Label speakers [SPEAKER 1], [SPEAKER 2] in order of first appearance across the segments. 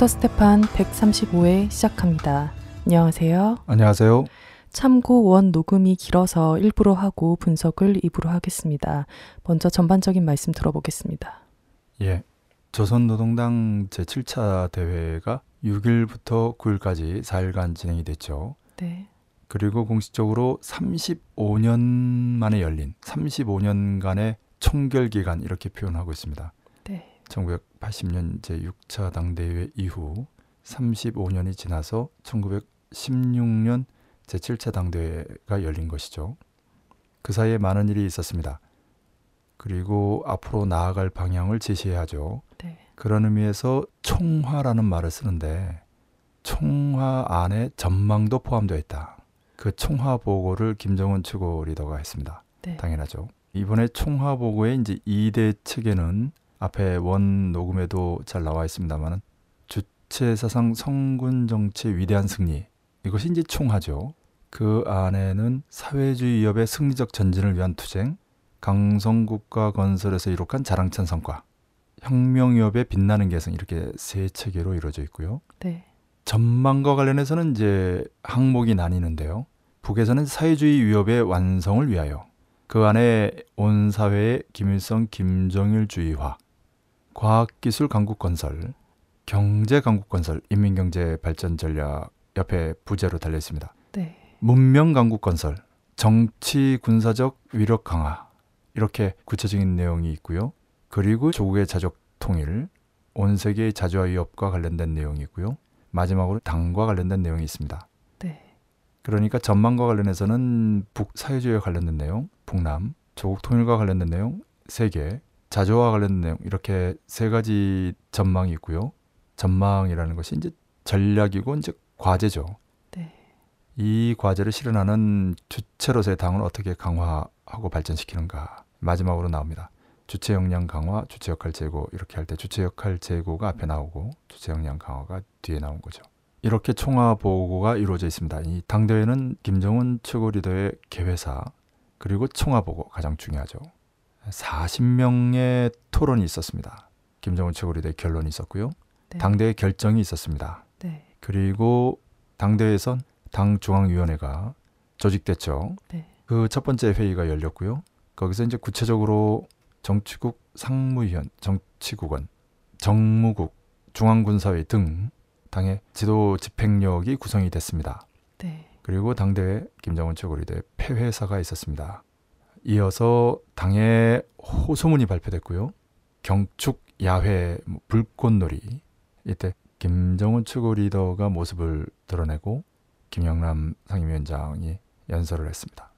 [SPEAKER 1] 닥터 스테판 135회 시작합니다. 안녕하세요.
[SPEAKER 2] 안녕하세요.
[SPEAKER 1] 참고 원 녹음이 길어서 일부러 하고 분석을 입으로 하겠습니다. 먼저 전반적인 말씀 들어보겠습니다.
[SPEAKER 2] 예. 조선노동당 제7차 대회가 6일부터 9일까지 4일간 진행이 됐죠.
[SPEAKER 1] 네.
[SPEAKER 2] 그리고 공식적으로 35년 만에 열린 35년간의 총결 기간 이렇게 표현하고 있습니다.
[SPEAKER 1] 네.
[SPEAKER 2] 1980년 제6차 당대회 이후 35년이 지나서 1916년 제7차 당대회가 열린 것이죠. 그 사이에 많은 일이 있었습니다. 그리고 앞으로 나아갈 방향을 제시해야죠.
[SPEAKER 1] 네.
[SPEAKER 2] 그런 의미에서 총화라는 말을 쓰는데 총화 안에 전망도 포함되어 있다. 그 총화 보고를 김정은 최고 리더가 했습니다.
[SPEAKER 1] 네.
[SPEAKER 2] 당연하죠. 이번에 총화 보고의 이제 2대 체계는 앞에 원 녹음에도 잘 나와 있습니다만은 주체 사상 성군 정치 위대한 승리 이것이 이제 총화죠. 그 안에는 사회주의 위협의 승리적 전진을 위한 투쟁, 강성국가 건설에서 이룩한 자랑찬 성과, 혁명 위협의 빛나는 개성 이렇게 세 체계로 이루어져 있고요.
[SPEAKER 1] 네.
[SPEAKER 2] 전망과 관련해서는 이제 항목이 나뉘는데요. 북에서는 사회주의 위협의 완성을 위하여 그 안에 온 사회의 김일성 김정일 주의화, 과학기술 강국 건설, 경제 강국 건설, 인민경제 발전 전략 옆에 부제로 달려 있습니다.
[SPEAKER 1] 네.
[SPEAKER 2] 문명 강국 건설, 정치 군사적 위력 강화 이렇게 구체적인 내용이 있고요. 그리고 조국의 자족 통일, 온 세계의 자주화 위협과 관련된 내용이 있고요. 마지막으로 당과 관련된 내용이 있습니다.
[SPEAKER 1] 네.
[SPEAKER 2] 그러니까 전망과 관련해서는 북 사회주의와 관련된 내용, 북남, 조국 통일과 관련된 내용 세 개, 자조와 관련된 내용 이렇게 세 가지 전망이 있고요. 전망이라는 것이 이제 전략이고 이제 과제죠.
[SPEAKER 1] 네.
[SPEAKER 2] 이 과제를 실현하는 주체로서의 당을 어떻게 강화하고 발전시키는가 마지막으로 나옵니다. 주체 역량 강화, 주체 역할 제고 이렇게 할 때 주체 역할 제고가 앞에 나오고 주체 역량 강화가 뒤에 나온 거죠. 이렇게 총화 보고가 이루어져 있습니다. 이 당대회는 김정은 최고 리더의 개회사 그리고 총화 보고 가장 중요하죠. 40명의 토론이 있었습니다. 김정은 최고 리더의 결론이 있었고요.
[SPEAKER 1] 네.
[SPEAKER 2] 당대회 결정이 있었습니다.
[SPEAKER 1] 네.
[SPEAKER 2] 그리고 당대회에선 당 중앙위원회가 조직됐죠.
[SPEAKER 1] 네.
[SPEAKER 2] 그첫 번째 회의가 열렸고요. 거기서 이제 구체적으로 정치국 상무위원, 정치국원, 정무국, 중앙군사위 등 당의 지도 집행력이 구성이 됐습니다.
[SPEAKER 1] 네.
[SPEAKER 2] 그리고 당대회 김정은 최고리대 폐회사가 있었습니다. 이어서 당의 호소문이 발표됐고요. 경축 야회 뭐 불꽃놀이 이때 김정은 최고 리더가 모습을 드러내고 김영남 상임위원장이 연설을 했습니다.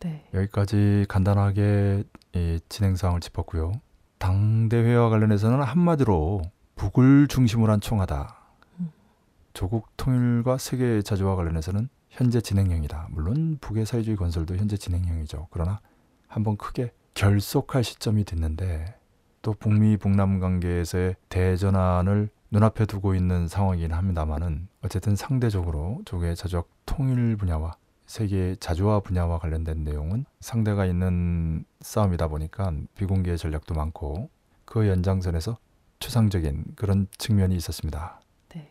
[SPEAKER 1] 네.
[SPEAKER 2] 여기까지 간단하게 이 진행 사항을 짚었고요. 당 대회와 관련해서는 한마디로 북을 중심으로 한 총하다.
[SPEAKER 1] 음.
[SPEAKER 2] 조국 통일과 세계 자주와 관련해서는 현재 진행형이다. 물론 북의 사회주의 건설도 현재 진행형이죠. 그러나 한번 크게 결속할 시점이 됐는데 또 북미 북남 관계에서의 대전환을 눈앞에 두고 있는 상황이긴 합니다만은 어쨌든 상대적으로 조국의 자주적 통일 분야와 세계 자주화 분야와 관련된 내용은 상대가 있는 싸움이다 보니까 비공개 전략도 많고 그 연장선에서 추상적인 그런 측면이 있었습니다.
[SPEAKER 1] 네.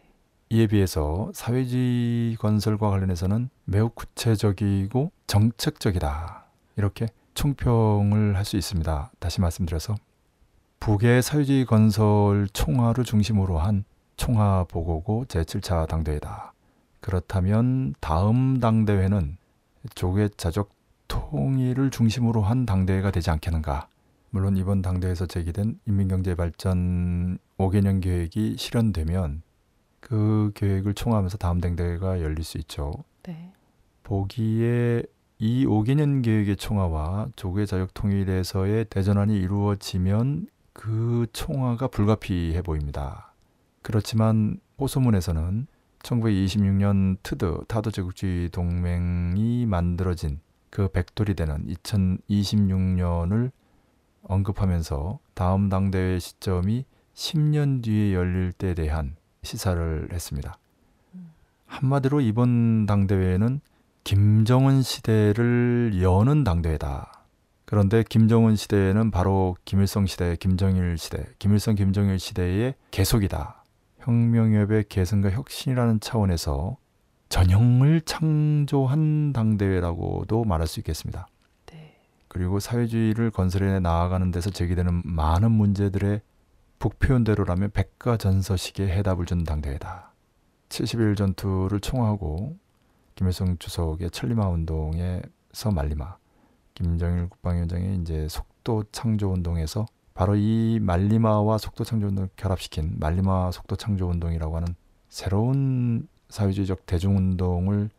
[SPEAKER 2] 이에 비해서 사회주의 건설과 관련해서는 매우 구체적이고 정책적이다. 이렇게 총평을 할 수 있습니다. 다시 말씀드려서 북의 사회주의 건설 총화를 중심으로 한 총화 보고고 제7차 당대회다. 그렇다면 다음 당대회는 조국의 자적 통일을 중심으로 한 당대회가 되지 않겠는가. 물론 이번 당대회에서 제기된 인민경제 발전 5개년 계획이 실현되면 그 계획을 총하면서 다음 당대회가 열릴 수 있죠.
[SPEAKER 1] 네.
[SPEAKER 2] 보기에 이 5개년 계획의 총화와 조국의 자격 통일에서의 대전환이 이루어지면 그 총화가 불가피해 보입니다. 그렇지만 호소문에서는 1926년 트드 타도 제국주의 동맹이 만들어진 그 백돌이 되는 2026년을 언급하면서 다음 당대회 시점이 10년 뒤에 열릴 때에 대한 시사를 했습니다. 한마디로 이번 당대회는 김정은 시대를 여는 당대회다. 그런데 김정은 시대는 바로 김일성 시대, 김정일 시대, 김일성 김정일 시대의 계속이다. 혁명협의 계승과 혁신이라는 차원에서 전형을 창조한 당대회라고도 말할 수 있겠습니다.
[SPEAKER 1] 네.
[SPEAKER 2] 그리고 사회주의를 건설해 나아가는 데서 제기되는 많은 문제들의 북표현대로라면 백과전서식의 해답을 준 당대회다. 70일 전투를 총하고 김일성 주석의 천리마 운동에서 말리마, 김정일 국방위원장의 이제 속도 창조 운동에서 바로 이 말리마와 속도 창조 운동을 결합시킨 말리마 속도 창조 운동이라고 하는 새로운 사회주의적 대중운동을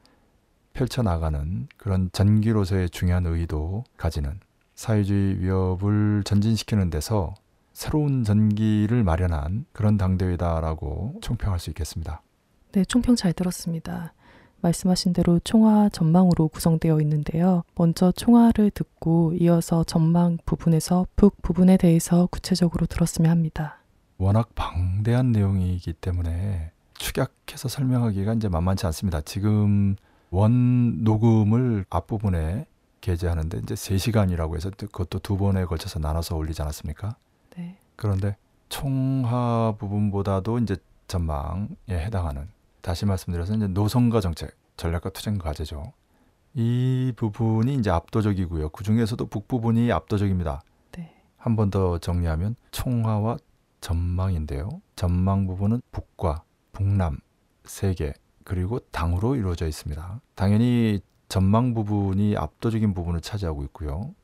[SPEAKER 2] 펼쳐나가는 그런 전기로서의 중요한 의도 가지는 사회주의 위협을 전진시키는 데서 새로운 전기를 마련한 그런 당대회다라고 총평할 수 있겠습니다.
[SPEAKER 1] 네, 총평 잘 들었습니다. 말씀하신 대로 총화 전망으로 구성되어 있는데요. 먼저 총화를 듣고 이어서 전망 부분에서 북 부분에 대해서 구체적으로 들었으면 합니다.
[SPEAKER 2] 워낙 방대한 내용이기 때문에 축약해서 설명하기가 이제 만만치 않습니다. 지금 원 녹음을 앞부분에 게재하는데 이제 3시간이라고 해서 그것도 두 번에 걸쳐서 나눠서 올리지 않았습니까?
[SPEAKER 1] 네.
[SPEAKER 2] 그런데 총하 부분보다도 이제 전망에 해당하는 다시 말씀드려서 이제 노선과 정책, 전략과 투쟁 과제죠. 이 부분이 이제 압도적이고요. 그 중에서도 북부분이 압도적입니다.
[SPEAKER 1] 네.
[SPEAKER 2] 한번 더 정리하면 총화와 전망인데요. 전망 부분은 북과 북남 세 개 그리고 당으로 이루어져 있습니다. 당연히 전망 부분이 압도적인 부분을 차지하고 있고요.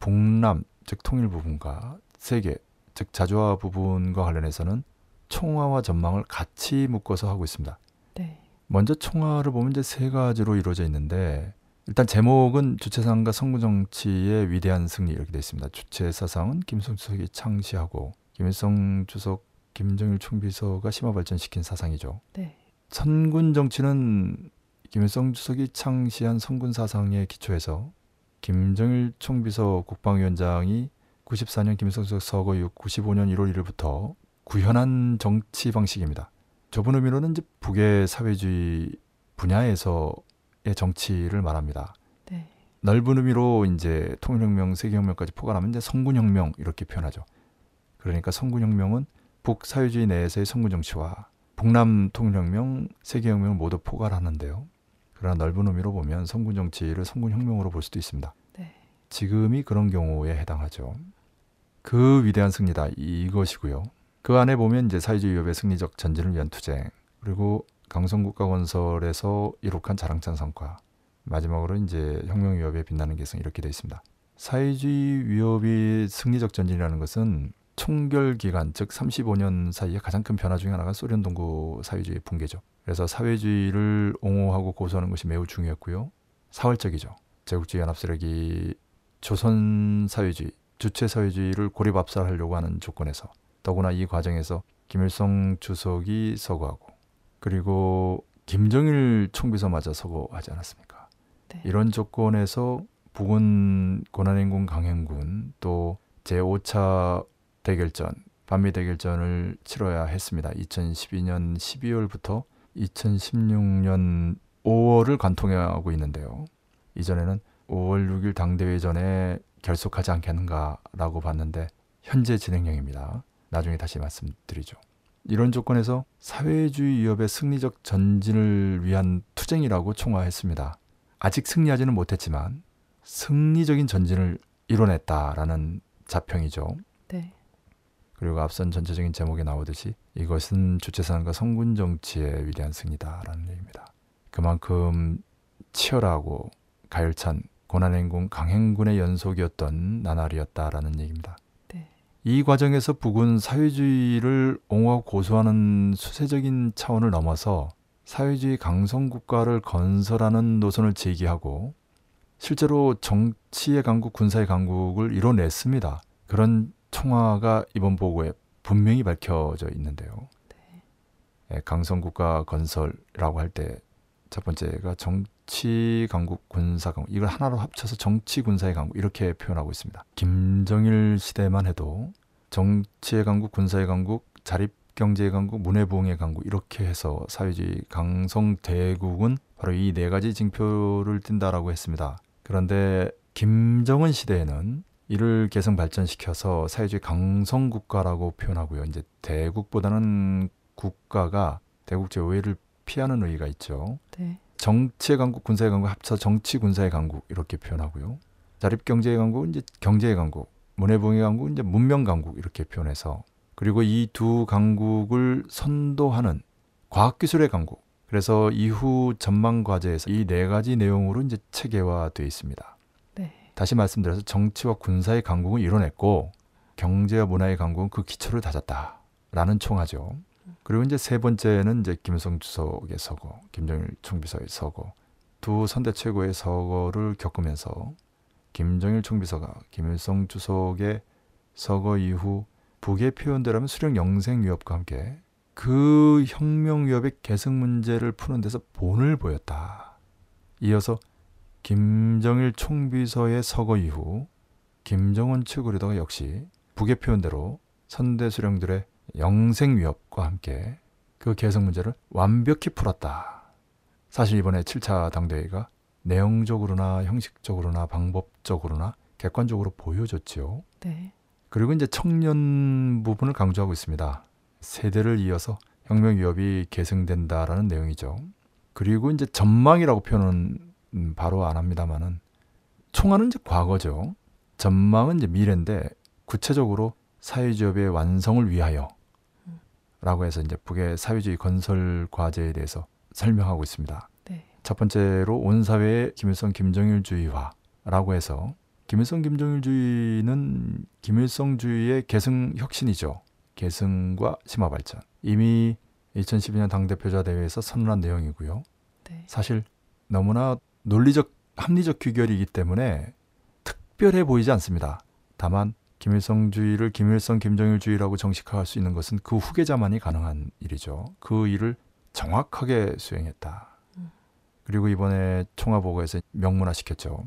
[SPEAKER 2] 북남 즉 통일 부분과 세계 즉 자주화 부분과 관련해서는 총화와 전망을 같이 묶어서 하고 있습니다.
[SPEAKER 1] 네.
[SPEAKER 2] 먼저 총화를 보면 이제 세 가지로 이루어져 있는데 일단 제목은 주체사상과 성구 정치의 위대한 승리 이렇게 되어 있습니다. 주체 사상은 김일성 주석이 창시하고 김일성 주석, 김정일 총비서가 심화 발전시킨 사상이죠.
[SPEAKER 1] 네.
[SPEAKER 2] 선군 정치는 김일성 주석이 창시한 선군 사상에 기초해서 김정일 총비서 국방위원장이 94년 김일성 주석 서거 이후 95년 1월 1일부터 구현한 정치 방식입니다. 좁은 의미로는 이제 북의 사회주의 분야에서의 정치를 말합니다.
[SPEAKER 1] 네.
[SPEAKER 2] 넓은 의미로 이제 통일혁명, 세계혁명까지 포괄하면 이제 성군혁명 이렇게 표현하죠. 그러니까 성군혁명은 북 사회주의 내에서의 성군 정치와 북남 통일혁명, 세계혁명을 모두 포괄하는데요. 그러나 넓은 의미로 보면 성군 정치를 성군 혁명으로 볼 수도 있습니다.
[SPEAKER 1] 네. 지금이
[SPEAKER 2] 그런 경우에 해당하죠. 그 위대한 승리다 이것이고요. 그 안에 보면 이제 사회주의 위협의 승리적 전진을 위한 투쟁 그리고 강성국가 건설에서 이룩한 자랑찬 성과 마지막으로 이제 혁명 위협에 빛나는 개성 이렇게 되어 있습니다. 사회주의 위협이 승리적 전진이라는 것은 총결 기간 즉 35년 사이에 가장 큰 변화 중에 하나가 소련 동구 사회주의 붕괴죠. 그래서 사회주의를 옹호하고 고수하는 것이 매우 중요했고요. 사활적이죠. 제국주의 연합 세력이 조선 사회주의, 주체 사회주의를 고립 압살하려고 하는 조건에서 더구나 이 과정에서 김일성 주석이 서거하고 그리고 김정일 총비서마저 서거하지 않았습니까?
[SPEAKER 1] 네.
[SPEAKER 2] 이런 조건에서 북은 고난행군 강행군 또 제5차 대결전 반미 대결전을 치러야 했습니다. 2012년 12월부터 2016년 5월을 관통하고 있는데요. 이전에는 5월 6일 당대회 전에 결속하지 않겠는가라고 봤는데 현재 진행형입니다. 나중에 다시 말씀드리죠. 이런 조건에서 사회주의 위협의 승리적 전진을 위한 투쟁이라고 총화했습니다. 아직 승리하지는 못했지만 승리적인 전진을 이뤄냈다라는 자평이죠.
[SPEAKER 1] 네.
[SPEAKER 2] 그리고 앞선 전체적인 제목에 나오듯이 이것은 주체사상과 성군 정치의 위대한 승리다라는 얘기입니다. 그만큼 치열하고 가열찬 고난행군 강행군의 연속이었던 나날이었다라는 얘기입니다.
[SPEAKER 1] 네.
[SPEAKER 2] 이 과정에서 북은 사회주의를 옹호하고 고수하는 수세적인 차원을 넘어서 사회주의 강성 국가를 건설하는 노선을 제기하고 실제로 정치의 강국, 군사의 강국을 이뤄냈습니다. 그런 청화가 이번 보고에 분명히 밝혀져 있는데요. 네. 강성 국가 건설이라고 할 때 첫 번째가 정 치 강국, 군사 강국 이걸 하나로 합쳐서 정치 군사의 강국 이렇게 표현하고 있습니다. 김정일 시대만 해도 정치의 강국, 군사의 강국, 자립 경제의 강국, 문해부흥의 강국 이렇게 해서 사회주의 강성 대국은 바로 이 네 가지 징표를 띈다라고 했습니다. 그런데 김정은 시대에는 이를 개성 발전시켜서 사회주의 강성 국가라고 표현하고요. 이제 대국보다는 국가가 대국제 오해를 피하는 의의가 있죠.
[SPEAKER 1] 네.
[SPEAKER 2] 정치의 강국, 군사의 강국 합쳐 정치 군사의 강국 이렇게 표현하고요. 자립 경제의 강국은 이제 경제의 강국, 문해붕의 강국은 이제 문명 강국 이렇게 표현해서 그리고 이 두 강국을 선도하는 과학기술의 강국. 그래서 이후 전망 과제에서 이 네 가지 내용으로 이제 체계화되어 있습니다.
[SPEAKER 1] 네.
[SPEAKER 2] 다시 말씀드려서 정치와 군사의 강국은 이뤄냈고 경제와 문화의 강국은 그 기초를 다졌다라는 총하죠. 그리고 이제 세 번째는 이제 김일성 주석의 서거, 김정일 총비서의 서거, 두 선대 최고의 서거를 겪으면서 김정일 총비서가 김일성 주석의 서거 이후 북의 표현대로면 수령 영생 위협과 함께 그 혁명 위협의 계승 문제를 푸는 데서 본을 보였다. 이어서 김정일 총비서의 서거 이후 김정은 최고 리더가 역시 북의 표현대로 선대 수령들의 영생 위협과 함께 그 개성 문제를 완벽히 풀었다. 사실 이번에 7차 당대회가 내용적으로나 형식적으로나 방법적으로나 객관적으로 보여줬지요.
[SPEAKER 1] 네.
[SPEAKER 2] 그리고 이제 청년 부분을 강조하고 있습니다. 세대를 이어서 혁명 위협이 계승된다라는 내용이죠. 그리고 이제 전망이라고 표현은 음, 바로 안 합니다만은 총알은 이제 과거죠. 전망은 이제 미래인데 구체적으로 사회주의의 완성을 위하여 라고 해서 이제 북의 사회주의 건설 과제에 대해서 설명하고 있습니다.
[SPEAKER 1] 네.
[SPEAKER 2] 첫 번째로 온 사회의 김일성 김정일주의화라고 해서 김일성 김정일주의는 김일성주의의 계승 혁신이죠. 계승과 심화 발전. 이미 2012년 당대표자 대회에서 선언한 내용이고요.
[SPEAKER 1] 네.
[SPEAKER 2] 사실 너무나 논리적 합리적 규결이기 때문에 특별해 보이지 않습니다. 다만 김일성주의를 김일성 김정일주의라고 정식화할 수 있는 것은 그 후계자만이 가능한 일이죠. 그 일을 정확하게 수행했다.
[SPEAKER 1] 음.
[SPEAKER 2] 그리고 이번에 총화보고에서 명문화시켰죠.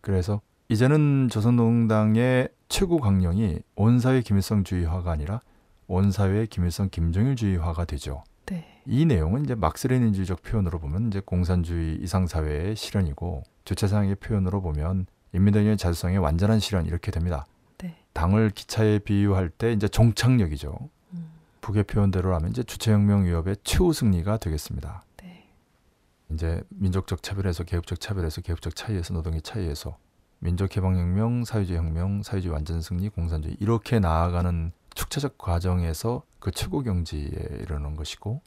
[SPEAKER 2] 그래서 이제는 조선노동당의 최고 강령이 온 사회 김일성주의화가 아니라 온 사회 김일성 김정일주의화가 되죠.
[SPEAKER 1] 네.
[SPEAKER 2] 이 내용은 이제 막스레닌주의적 표현으로 보면 이제 공산주의 이상 사회의 실현이고 주체상의 표현으로 보면 인민당의 자주성의 완전한 실현 이렇게 됩니다.
[SPEAKER 1] 네.
[SPEAKER 2] 당을 기차에 비유할 때 이제 종착역이죠.
[SPEAKER 1] 음.
[SPEAKER 2] 북의 표현대로 하면 이제 주체혁명 위협의 최후 승리가 되겠습니다.
[SPEAKER 1] 네.
[SPEAKER 2] 이제 민족적 차별에서 계급적 차별에서 계급적 차이에서 노동의 차이에서 민족해방혁명, 사회주의 혁명, 사회주의 완전 승리, 공산주의 이렇게 나아가는 축차적 과정에서 그 최고 경지에 이르는 것이고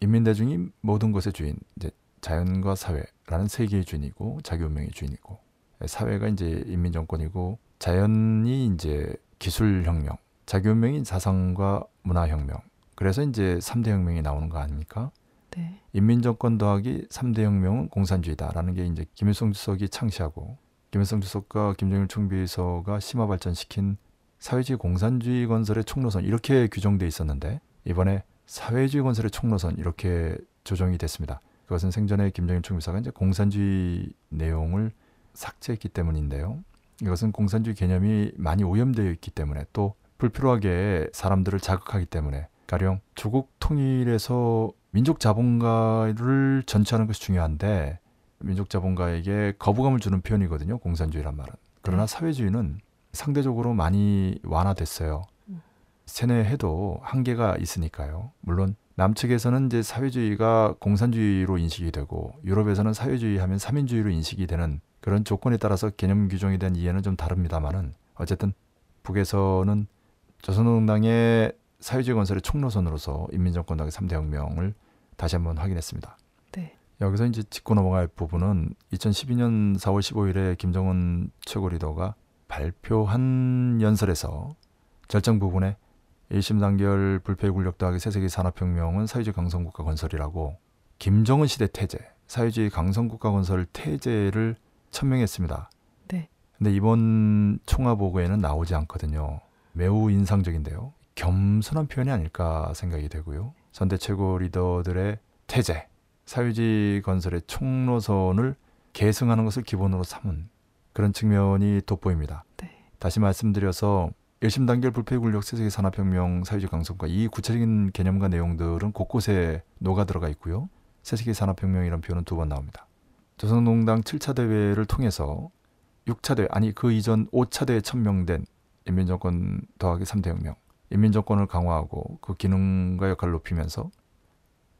[SPEAKER 2] 인민대중이 모든 것의 주인, 이제 자연과 사회라는 세 개의 주인이고 자기 운명의 주인이고 사회가 이제 인민정권이고 자연이 이제 기술혁명, 자기 운명이 사상과 문화혁명. 그래서 이제 3대 혁명이 나오는 거 아닙니까?
[SPEAKER 1] 네.
[SPEAKER 2] 인민정권 더하기 3대 혁명은 공산주의다라는 게 이제 김일성 주석이 창시하고 김일성 주석과 김정일 총비서가 심화 발전시킨 사회주의 공산주의 건설의 총로선 이렇게 규정돼 있었는데 이번에 사회주의 건설의 총로선 이렇게 조정이 됐습니다. 그것은 생전에 김정일 총비서가 이제 공산주의 내용을 삭제했기 때문인데요. 이것은 공산주의 개념이 많이 오염되어 있기 때문에 또 불필요하게 사람들을 자극하기 때문에 가령 조국 통일에서 민족 자본가를 전체하는 것이 중요한데 민족 자본가에게 거부감을 주는 표현이거든요. 공산주의란 말은. 그러나
[SPEAKER 1] 네.
[SPEAKER 2] 사회주의는 상대적으로 많이 완화됐어요.
[SPEAKER 1] 음.
[SPEAKER 2] 세뇌해도 한계가 있으니까요. 물론 남측에서는 이제 사회주의가 공산주의로 인식이 되고 유럽에서는 사회주의 하면 삼인주의로 인식이 되는 그런 조건에 따라서 개념 규정에 대한 이해는 좀 다릅니다만은 어쨌든 북에서는 조선노동당의 사회주의 건설의 총로선으로서 인민정권당의 3대 혁명을 다시 한번 확인했습니다.
[SPEAKER 1] 네.
[SPEAKER 2] 여기서 이제 짚고 넘어갈 부분은 2012년 4월 15일에 김정은 최고 리더가 발표한 연설에서 결정 부분에 일심 단결 불패 굴력 더하기 새세기 산업혁명은 사회주의 강성국가 건설이라고 김정은 시대 태제, 사회주의 강성국가 건설 태제를 천명했습니다.
[SPEAKER 1] 네.
[SPEAKER 2] 근데 이번 총화 보고에는 나오지 않거든요. 매우 인상적인데요. 겸손한 표현이 아닐까 생각이 되고요. 선대 최고 리더들의 태제, 사회주의 건설의 총로선을 계승하는 것을 기본으로 삼은 그런 측면이 돋보입니다.
[SPEAKER 1] 네.
[SPEAKER 2] 다시 말씀드려서 일심 단결 불패 굴력 세세기 산업혁명 사회주의 강성과 이 구체적인 개념과 내용들은 곳곳에 녹아 들어가 있고요. 세세기 산업혁명이라는 표현은 두 번 나옵니다. 조선농당 7차 대회를 통해서 6차 대회 아니 그 이전 5차 대회 천명된 인민정권 더하기 3대 혁명 인민정권을 강화하고 그 기능과 역할을 높이면서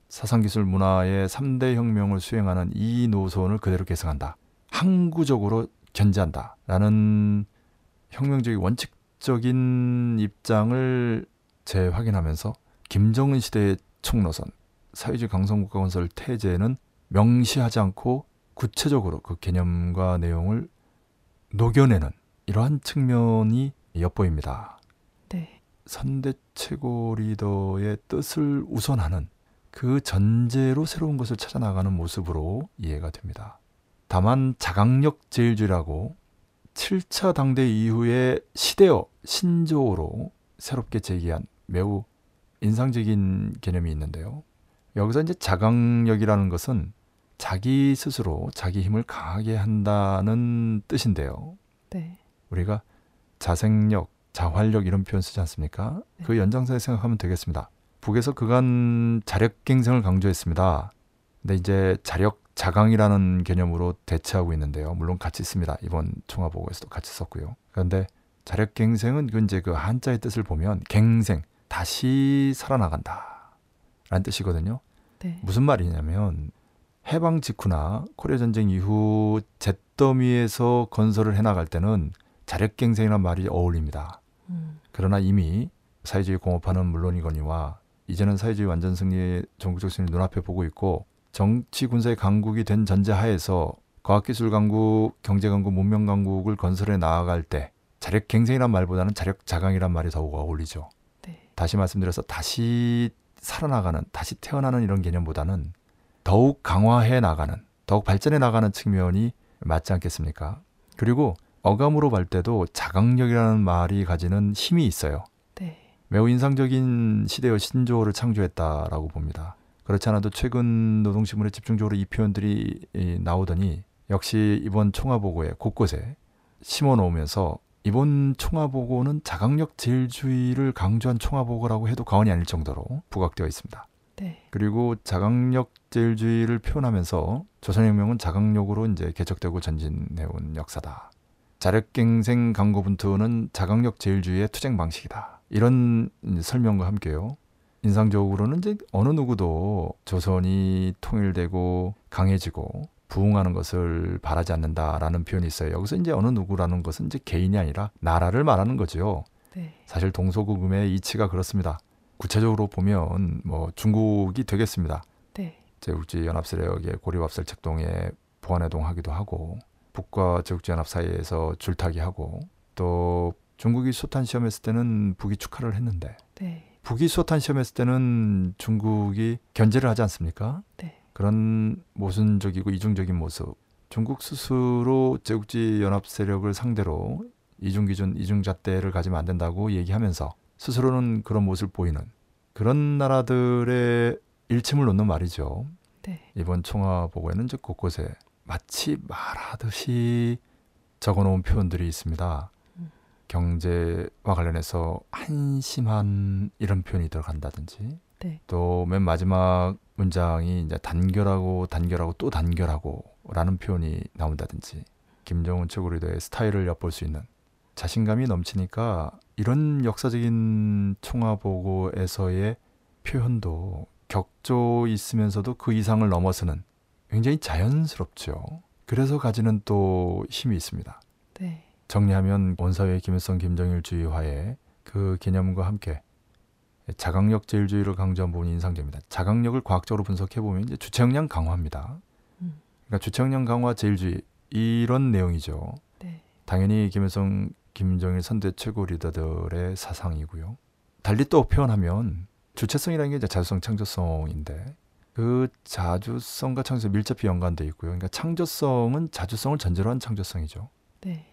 [SPEAKER 2] 사상기술 문화의 3대 혁명을 수행하는 이 노선을 그대로 계승한다. 항구적으로 견제한다. 라는 혁명적인 원칙적인 입장을 재확인하면서 김정은 시대의 총노선, 사회주의 강성국가 건설 태제는 명시하지 않고 구체적으로 그 개념과 내용을 녹여내는 이러한 측면이 엿보입니다.
[SPEAKER 1] 네.
[SPEAKER 2] 선대 최고 리더의 뜻을 우선하는 그 전제로 새로운 것을 찾아 나가는 모습으로 이해가 됩니다. 다만 자강력 제일주의라고 7차 당대 이후에 시대어 신조어로 새롭게 제기한 매우 인상적인 개념이 있는데요. 여기서 이제 자강력이라는 것은 자기 스스로 자기 힘을 강하게 한다는 뜻인데요.
[SPEAKER 1] 네.
[SPEAKER 2] 우리가 자생력, 자활력 이런 표현 쓰지 않습니까?
[SPEAKER 1] 네.
[SPEAKER 2] 그 연장선에 생각하면 되겠습니다. 북에서 그간 자력갱생을 강조했습니다. 근데 이제 자력 자강이라는 개념으로 대체하고 있는데요. 물론 같이 씁니다. 이번 총화보고에서도 같이 썼고요. 그런데 자력갱생은 그 이제 그 한자의 뜻을 보면 갱생, 다시 살아나간다. 라는 뜻이거든요.
[SPEAKER 1] 네.
[SPEAKER 2] 무슨 말이냐면 해방 직후나 코리아 전쟁 이후 잿더미에서 건설을 해나갈 때는 자력갱생이라는 말이 어울립니다.
[SPEAKER 1] 음.
[SPEAKER 2] 그러나 이미 사회주의 공업화는 물론이거니와 이제는 사회주의 완전 승리, 전국적 승리 눈앞에 보고 있고 정치 군사의 강국이 된 전제하에서 과학기술 강국, 경제 강국, 문명 강국을 건설해 나아갈 때 자력갱생이란 말보다는 자력 자강이란 말이 더욱 어울리죠.
[SPEAKER 1] 네.
[SPEAKER 2] 다시 말씀드려서 다시 살아나가는, 다시 태어나는 이런 개념보다는 더욱 강화해 나가는, 더욱 발전해 나가는 측면이 맞지 않겠습니까? 그리고 어감으로 볼 때도 자강력이라는 말이 가지는 힘이 있어요.
[SPEAKER 1] 네.
[SPEAKER 2] 매우 인상적인 시대의 신조어를 창조했다라고 봅니다. 그렇지 않아도 최근 노동신문에 집중적으로 이 표현들이 이, 나오더니 역시 이번 총화보고에 곳곳에 심어 놓으면서 이번 총화보고는 자강력 제일주의를 강조한 총화보고라고 해도 과언이 아닐 정도로 부각되어 있습니다.
[SPEAKER 1] 네.
[SPEAKER 2] 그리고 자강력 제일주의를 표현하면서 조선혁명은 자강력으로 이제 개척되고 전진해온 역사다. 자력갱생 강고분투는 자강력 제일주의의 투쟁 방식이다. 이런 설명과 함께요. 인상적으로는 이제 어느 누구도 조선이 통일되고 강해지고 부흥하는 것을 바라지 않는다라는 표현이 있어요. 여기서 이제 어느 누구라는 것은 이제 개인이 아니라 나라를 말하는 거죠.
[SPEAKER 1] 네.
[SPEAKER 2] 사실 동서고금의 이치가 그렇습니다. 구체적으로 보면 뭐 중국이 되겠습니다.
[SPEAKER 1] 네.
[SPEAKER 2] 제국주의 연합 세력의 고리밥설 책동에 보안해동하기도 하고 북과 제국주의 연합 사이에서 줄타기 하고 또 중국이 소탄 시험했을 때는 북이 축하를 했는데
[SPEAKER 1] 네.
[SPEAKER 2] 북이 소탄 시험했을 때는 중국이 견제를 하지 않습니까?
[SPEAKER 1] 네.
[SPEAKER 2] 그런 모순적이고 이중적인 모습. 중국 스스로 제국주의 연합 세력을 상대로 이중 기준, 이중 잣대를 가지면 안 된다고 얘기하면서 스스로는 그런 모습을 보이는 그런 나라들의 일침을 놓는 말이죠.
[SPEAKER 1] 네.
[SPEAKER 2] 이번 총화 보고에는 이제 곳곳에 마치 말하듯이 적어놓은 표현들이 있습니다.
[SPEAKER 1] 음.
[SPEAKER 2] 경제와 관련해서 한심한 이런 표현이 들어간다든지
[SPEAKER 1] 네.
[SPEAKER 2] 또맨 마지막 문장이 이제 단결하고 단결하고 또 단결하고라는 표현이 나온다든지 김정은 리더의 스타일을 엿볼 수 있는 자신감이 넘치니까 이런 역사적인 총화 보고에서의 표현도 격조 있으면서도 그 이상을 넘어서는 굉장히 자연스럽죠. 그래서 가지는 또 힘이 있습니다.
[SPEAKER 1] 네.
[SPEAKER 2] 정리하면 원사회 김일성 김정일 주의화의 그 개념과 함께 자강력 제일주의를 강조한 부분이 인상적입니다. 자강력을 과학적으로 분석해 보면 이제 주체역량 강화입니다.
[SPEAKER 1] 음.
[SPEAKER 2] 그러니까 주체역량 강화 제일주의 이런 내용이죠.
[SPEAKER 1] 네.
[SPEAKER 2] 당연히 김일성 김정일 선대 최고 리더들의 사상이고요. 달리 또 표현하면 주체성이라는 게 이제 자주성 창조성인데 그 자주성과 창조성 밀접히 연관돼 있고요. 그러니까 창조성은 자주성을 전제로 한 창조성이죠.
[SPEAKER 1] 네.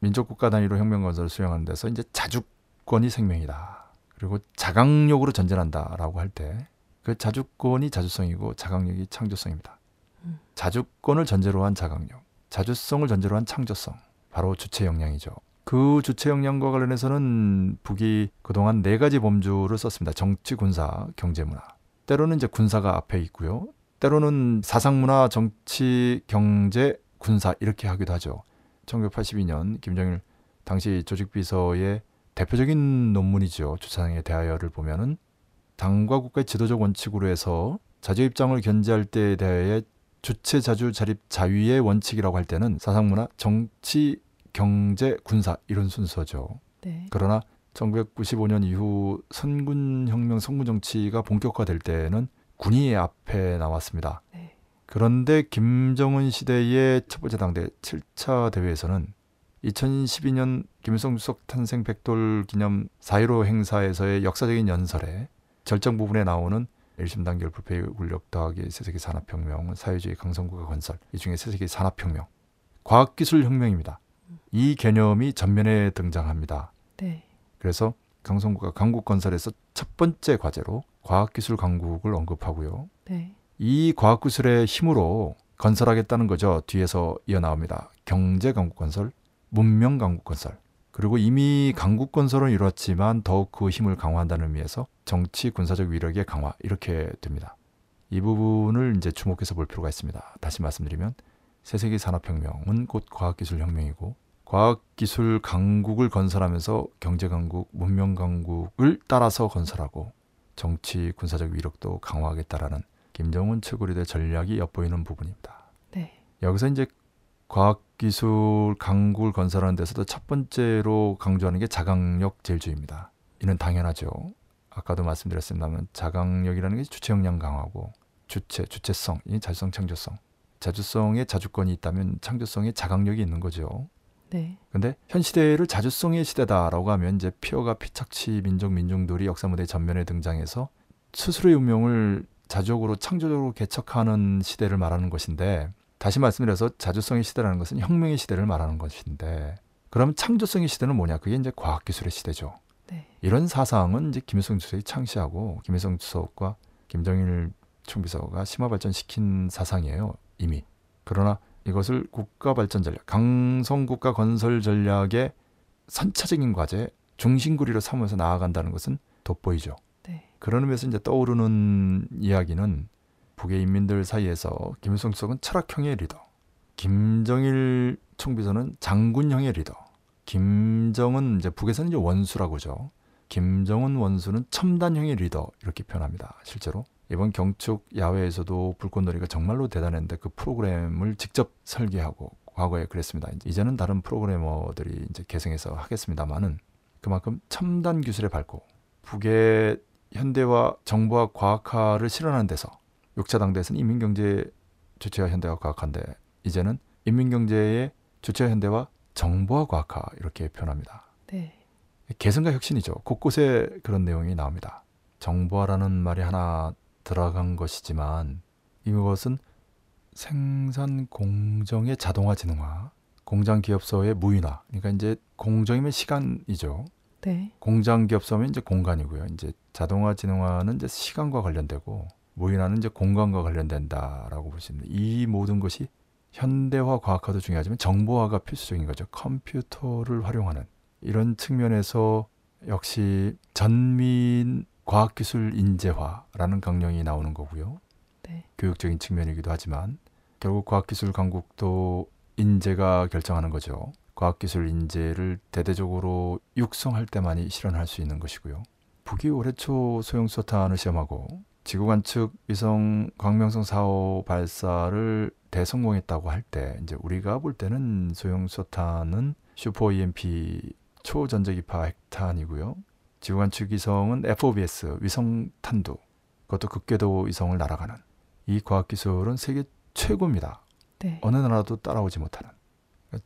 [SPEAKER 2] 민족 국가 단위로 혁명 건설을 수행하는 데서 이제 자주권이 생명이다. 그리고 자강력으로 전진한다라고 할 때 그 자주권이 자주성이고 자강력이 창조성입니다.
[SPEAKER 1] 음.
[SPEAKER 2] 자주권을 전제로 한 자강력, 자주성을 전제로 한 창조성, 바로 주체 역량이죠. 그 주체 역량과 관련해서는 북이 그동안 네 가지 범주를 썼습니다. 정치, 군사, 경제, 문화. 때로는 이제 군사가 앞에 있고요. 때로는 사상, 문화, 정치, 경제, 군사 이렇게 하기도 하죠. 1982년 김정일 당시 조직비서의 대표적인 논문이죠. 주차장에 대하여를 보면은 당과 국가의 지도적 원칙으로 해서 자주 입장을 견제할 때에 대해 주체 자주 자립 자위의 원칙이라고 할 때는 사상 문화, 정치, 경제, 군사 이런 순서죠.
[SPEAKER 1] 네.
[SPEAKER 2] 그러나 1995년 이후 선군혁명 성군 정치가 본격화될 때는 군이 앞에 나왔습니다.
[SPEAKER 1] 네.
[SPEAKER 2] 그런데 김정은 시대의 첫 번째 당대 7차 대회에서는 2012년 김일성 주석 탄생 백돌 기념 4.15 행사에서의 역사적인 연설에 절정 부분에 나오는 일심 단결 불패의 군력 더하기 세세기 산업혁명, 사회주의 강성국가 건설 이 중에 세세기 산업혁명, 과학기술 혁명입니다. 이 개념이 전면에 등장합니다.
[SPEAKER 1] 네.
[SPEAKER 2] 그래서 강성국가 강국 건설에서 첫 번째 과제로 과학기술 강국을 언급하고요.
[SPEAKER 1] 네.
[SPEAKER 2] 이 과학기술의 힘으로 건설하겠다는 거죠. 뒤에서 이어나옵니다. 경제 강국 건설, 문명 강국 건설. 그리고 이미 강국 건설은 이뤘지만 더욱 그 힘을 강화한다는 의미에서 정치 군사적 위력의 강화 이렇게 됩니다. 이 부분을 이제 주목해서 볼 필요가 있습니다. 다시 말씀드리면 세세기 산업혁명은 곧 과학기술 혁명이고 과학기술 강국을 건설하면서 경제 강국, 문명 강국을 따라서 건설하고 정치 군사적 위력도 강화하겠다라는 김정은 최고리대 전략이 엿보이는 부분입니다.
[SPEAKER 1] 네.
[SPEAKER 2] 여기서 이제 과학기술 강국을 건설하는 데서도 첫 번째로 강조하는 게 자강력 제일주의입니다. 이는 당연하죠. 아까도 말씀드렸습니다만 자강력이라는 게 주체 역량 강화고 주체, 주체성, 이 자주성, 창조성. 자주성에 자주권이 있다면 창조성에 자강력이 있는 거죠.
[SPEAKER 1] 네.
[SPEAKER 2] 근데 현 시대를 자주성의 시대다라고 하면 이제 피어가 피착치 민족 민중들이 역사 무대 전면에 등장해서 스스로의 운명을 자족으로 창조적으로 개척하는 시대를 말하는 것인데 다시 말씀드려서 자주성의 시대라는 것은 혁명의 시대를 말하는 것인데 그럼 창조성의 시대는 뭐냐? 그게 이제 과학기술의 시대죠.
[SPEAKER 1] 네.
[SPEAKER 2] 이런 사상은 이제 김일성 주석이 창시하고 김일성 주석과 김정일 총비서가 심화 발전시킨 사상이에요. 이미. 그러나 이것을 국가 발전 전략, 강성 국가 건설 전략의 선차적인 과제, 중심구리로 삼아서 나아간다는 것은 돋보이죠.
[SPEAKER 1] 네.
[SPEAKER 2] 그런 의미에서 이제 떠오르는 이야기는 북의 인민들 사이에서 김일성 주석은 철학형의 리더, 김정일 총비서는 장군형의 리더, 김정은 이제 북에서는 이제 원수라고 하죠. 김정은 원수는 첨단형의 리더 이렇게 표현합니다. 실제로 이번 경축 야외에서도 불꽃놀이가 정말로 대단했는데 그 프로그램을 직접 설계하고 과거에 그랬습니다. 이제는 다른 프로그래머들이 이제 개성해서 하겠습니다만은 그만큼 첨단 기술에 밝고 북의 현대화 정보화 과학화를 실현하는 데서 육차당대에서는 인민경제 주체화 현대화 과학화인데 이제는 인민경제의 주체화 현대화 정보화 과학화 이렇게 표현합니다.
[SPEAKER 1] 네.
[SPEAKER 2] 개성과 혁신이죠. 곳곳에 그런 내용이 나옵니다. 정보화라는 말이 하나 들어간 것이지만 이것은 생산 공정의 자동화 진흥화, 공장 기업서의 무인화. 그러니까 이제 공정이면 시간이죠.
[SPEAKER 1] 네.
[SPEAKER 2] 공장 기업서면 이제 공간이고요. 이제 자동화 진흥화는 이제 시간과 관련되고 무인화는 이제 공간과 관련된다라고 보시면 이 모든 것이 현대화 과학화도 중요하지만 정보화가 필수적인 거죠. 컴퓨터를 활용하는 이런 측면에서 역시 전민 과학기술 인재화라는 강령이 나오는 거고요.
[SPEAKER 1] 네.
[SPEAKER 2] 교육적인 측면이기도 하지만 결국 과학기술 강국도 인재가 결정하는 거죠. 과학기술 인재를 대대적으로 육성할 때만이 실현할 수 있는 것이고요. 북이 올해 초 소형소탄을 시험하고 지구관 측 위성 광명성 4호 발사를 대성공했다고 할 때 이제 우리가 볼 때는 소형소탄은 슈퍼 EMP 초전자기파 핵탄이고요. 지구관 측 위성은 FOBS 위성 탄두 그것도 극궤도 위성을 날아가는 이 과학기술은 세계 최고입니다.
[SPEAKER 1] 네.
[SPEAKER 2] 어느 나라도 따라오지 못하는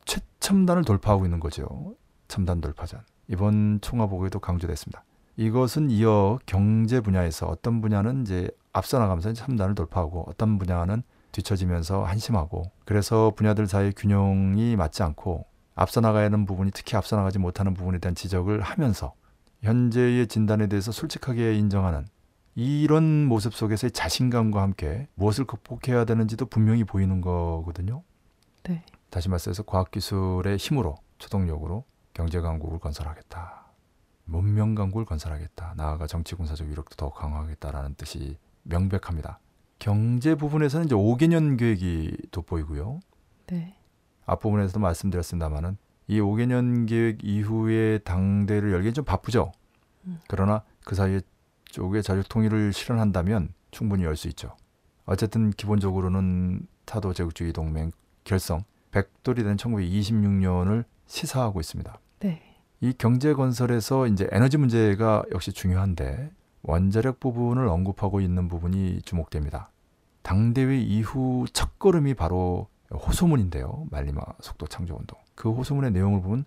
[SPEAKER 2] 최첨단을 돌파하고 있는 거죠. 첨단 돌파전. 이번 총화보고에도 강조됐습니다. 이것은 이어 경제 분야에서 어떤 분야는 이제 앞서 나가면서 첨단을 돌파하고 어떤 분야는 뒤처지면서 한심하고 그래서 분야들 사이의 균형이 맞지 않고 앞서 나가야 하는 부분이 특히 앞서 나가지 못하는 부분에 대한 지적을 하면서 현재의 진단에 대해서 솔직하게 인정하는 이런 모습 속에서의 자신감과 함께 무엇을 극복해야 되는지도 분명히 보이는 거거든요.
[SPEAKER 1] 네.
[SPEAKER 2] 다시 말해서 과학기술의 힘으로 초동력으로 경제 강국을 건설하겠다. 문명 강국을 건설하겠다. 나아가 정치 군사적 위력도 더 강화하겠다라는 뜻이 명백합니다. 경제 부분에서는 이제 5개년 계획이 돋보이고요.
[SPEAKER 1] 네.
[SPEAKER 2] 앞부분에서도 말씀드렸습니다만은 이 5개년 계획 이후에 당대를 열기엔 좀 바쁘죠.
[SPEAKER 1] 음.
[SPEAKER 2] 그러나 그 사이에 쪽의 자주 통일을 실현한다면 충분히 열 수 있죠. 어쨌든 기본적으로는 타도 제국주의 동맹 결성 100돌이 된 1926년을 시사하고 있습니다.
[SPEAKER 1] 네.
[SPEAKER 2] 이 경제 건설에서 이제 에너지 문제가 역시 중요한데 원자력 부분을 언급하고 있는 부분이 주목됩니다. 당대회 이후 첫 걸음이 바로 호소문인데요. 말리마 속도 창조 운동. 그 호소문의 내용을 보면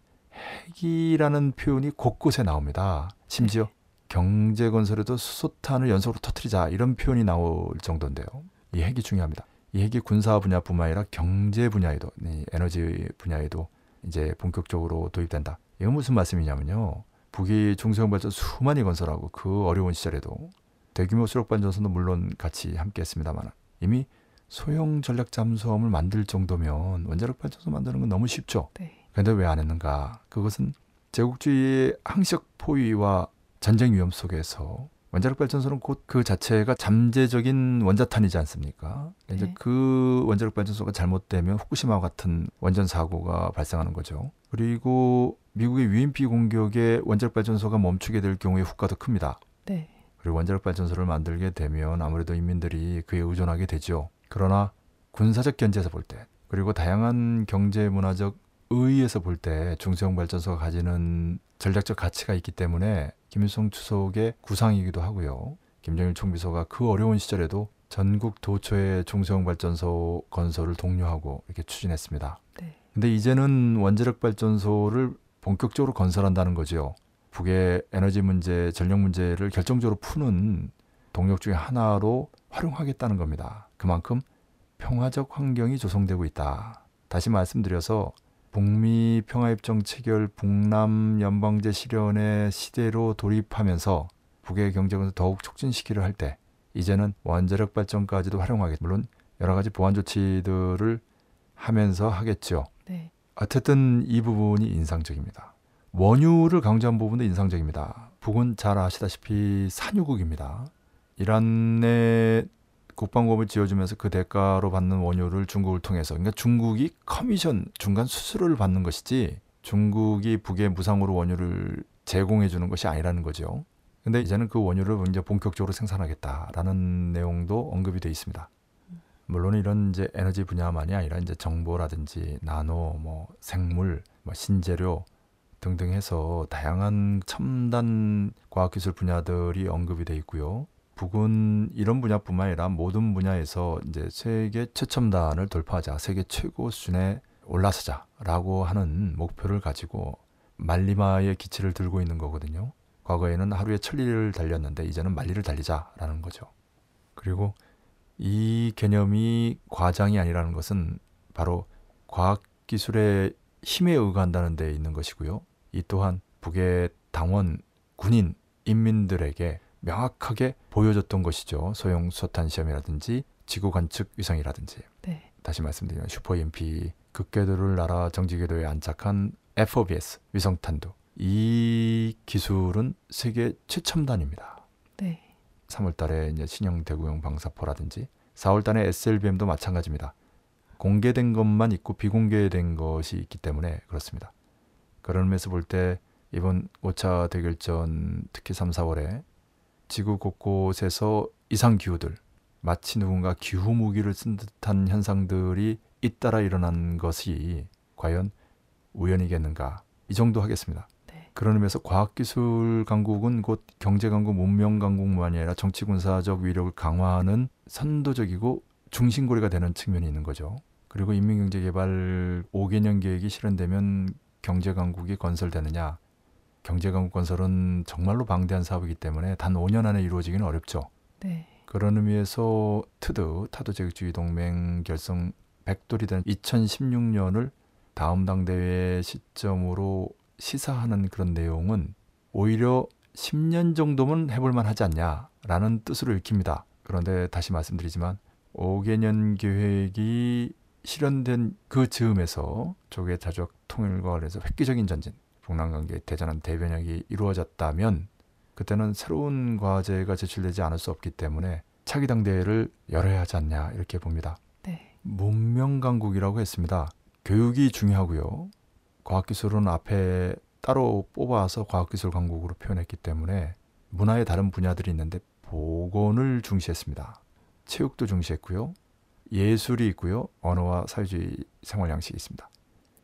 [SPEAKER 2] 핵이라는 표현이 곳곳에 나옵니다. 심지어 경제 건설에도 수소탄을 연속으로 터트리자 이런 표현이 나올 정도인데요. 이 핵이 중요합니다. 이 핵이 군사 분야뿐만 아니라 경제 분야에도 이 에너지 분야에도 이제 본격적으로 도입된다. 이건 무슨 말씀이냐면요. 북이 중소형 발전 수많이 건설하고 그 어려운 시절에도 대규모 수력 발전소도 물론 같이 함께했습니다만 이미 소형 전략 잠수함을 만들 정도면 원자력 발전소 만드는 건 너무 쉽죠.
[SPEAKER 1] 네.
[SPEAKER 2] 그런데 왜 안 했는가? 그것은 제국주의의 항시적 포위와 전쟁 위험 속에서 원자력 발전소는 곧 그 자체가 잠재적인 원자탄이지 않습니까? 이제
[SPEAKER 1] 네.
[SPEAKER 2] 그 원자력 발전소가 잘못되면 후쿠시마 같은 원전 사고가 발생하는 거죠. 그리고 미국의 UMP 공격에 원자력 발전소가 멈추게 될 경우에 후과도 큽니다.
[SPEAKER 1] 네.
[SPEAKER 2] 그리고 원자력 발전소를 만들게 되면 아무래도 인민들이 그에 의존하게 되죠. 그러나 군사적 견제에서 볼 때, 그리고 다양한 경제 문화적 의의에서 볼 때 중소형 발전소가 가지는 전략적 가치가 있기 때문에 김일성 추석의 구상이기도 하고요. 김정일 총비서가 그 어려운 시절에도 전국 도처의 중소형 발전소 건설을 독려하고 이렇게 추진했습니다.
[SPEAKER 1] 네.
[SPEAKER 2] 근데 이제는 원자력 발전소를 본격적으로 건설한다는 거죠. 북의 에너지 문제, 전력 문제를 결정적으로 푸는 동력 중의 하나로 활용하겠다는 겁니다. 그만큼 평화적 환경이 조성되고 있다. 다시 말씀드려서 북미 평화협정 체결 북남 연방제 실현의 시대로 돌입하면서 북의 경제를 더욱 촉진시키려 할 때 이제는 원자력 발전까지도 활용하겠 물론 여러 가지 보완 조치들을 하면서 하겠죠.
[SPEAKER 1] 네.
[SPEAKER 2] 어쨌든 이 부분이 인상적입니다. 원유를 강조한 부분도 인상적입니다. 북은 잘 아시다시피 산유국입니다. 이란의 국방법을 지어주면서 그 대가로 받는 원유를 중국을 통해서 그러니까 중국이 커미션 중간 수수료를 받는 것이지 중국이 북에 무상으로 원유를 제공해 주는 것이 아니라는 거죠. 근데 이제는 그 원유를 이제 본격적으로 생산하겠다라는 내용도 언급이 돼 있습니다. 물론 이런 이제 에너지 분야만이 아니라 이제 정보라든지 나노, 뭐 생물, 뭐 신재료 등등 해서 다양한 첨단 과학기술 분야들이 언급이 돼 있고요. 북은 이런 분야뿐만 아니라 모든 분야에서 이제 세계 최첨단을 돌파하자, 세계 최고 수준에 올라서자라고 하는 목표를 가지고 말리마의 기치를 들고 있는 거거든요. 과거에는 하루에 천리를 달렸는데 이제는 만리를 달리자라는 거죠. 그리고 이 개념이 과장이 아니라는 것은 바로 과학기술의 힘에 의거한다는 데 있는 것이고요. 이 또한 북의 당원, 군인, 인민들에게 명확하게 보여줬던 것이죠. 소형 수탄 시험이라든지 지구 관측 위성이라든지
[SPEAKER 1] 네.
[SPEAKER 2] 다시 말씀드리면 슈퍼 EMP 극궤도를 날아 정지궤도에 안착한 FOBS 위성탄두 이 기술은 세계 최첨단입니다.
[SPEAKER 1] 네.
[SPEAKER 2] 3월달에 이제 신형 대구형 방사포라든지 4월달에 SLBM도 마찬가지입니다. 공개된 것만 있고 비공개된 것이 있기 때문에 그렇습니다. 그런 의미에서 볼 때 이번 5차 대결전 특히 3, 4월에 지구 곳곳에서 이상 기후들 마치 누군가 기후 무기를 쓴 듯한 현상들이 잇따라 일어난 것이 과연 우연이겠는가 이 정도 하겠습니다.
[SPEAKER 1] 네.
[SPEAKER 2] 그런 의미에서 과학기술 강국은 곧 경제 강국, 문명 강국만이 아니라 정치 군사적 위력을 강화하는 선도적이고 중심고리가 되는 측면이 있는 거죠. 그리고 인민경제개발 5개년 계획이 실현되면 경제 강국이 건설되느냐? 경제 강국 건설은 정말로 방대한 사업이기 때문에 단 5년 안에 이루어지기는 어렵죠.
[SPEAKER 1] 네.
[SPEAKER 2] 그런 의미에서 트드 타도 제국주의 동맹 결성 100돌이 된 2016년을 다음 당대회 시점으로 시사하는 그런 내용은 오히려 10년 정도면 해볼만 하지 않냐라는 뜻으로 읽힙니다. 그런데 다시 말씀드리지만 5개년 계획이 실현된 그 즈음에서 조개 자족 통일과 관련해서 획기적인 전진, 북남관계 대전한 대변혁이 이루어졌다면 그때는 새로운 과제가 제출되지 않을 수 없기 때문에 차기 당 대회를 열어야 하지 않냐 이렇게 봅니다.
[SPEAKER 1] 네.
[SPEAKER 2] 문명 강국이라고 했습니다. 교육이 중요하고요. 과학기술은 앞에 따로 뽑아서 과학기술 강국으로 표현했기 때문에 문화의 다른 분야들이 있는데 복원을 중시했습니다. 체육도 중시했고요. 예술이 있고요. 언어와 사회주의 생활 양식이 있습니다.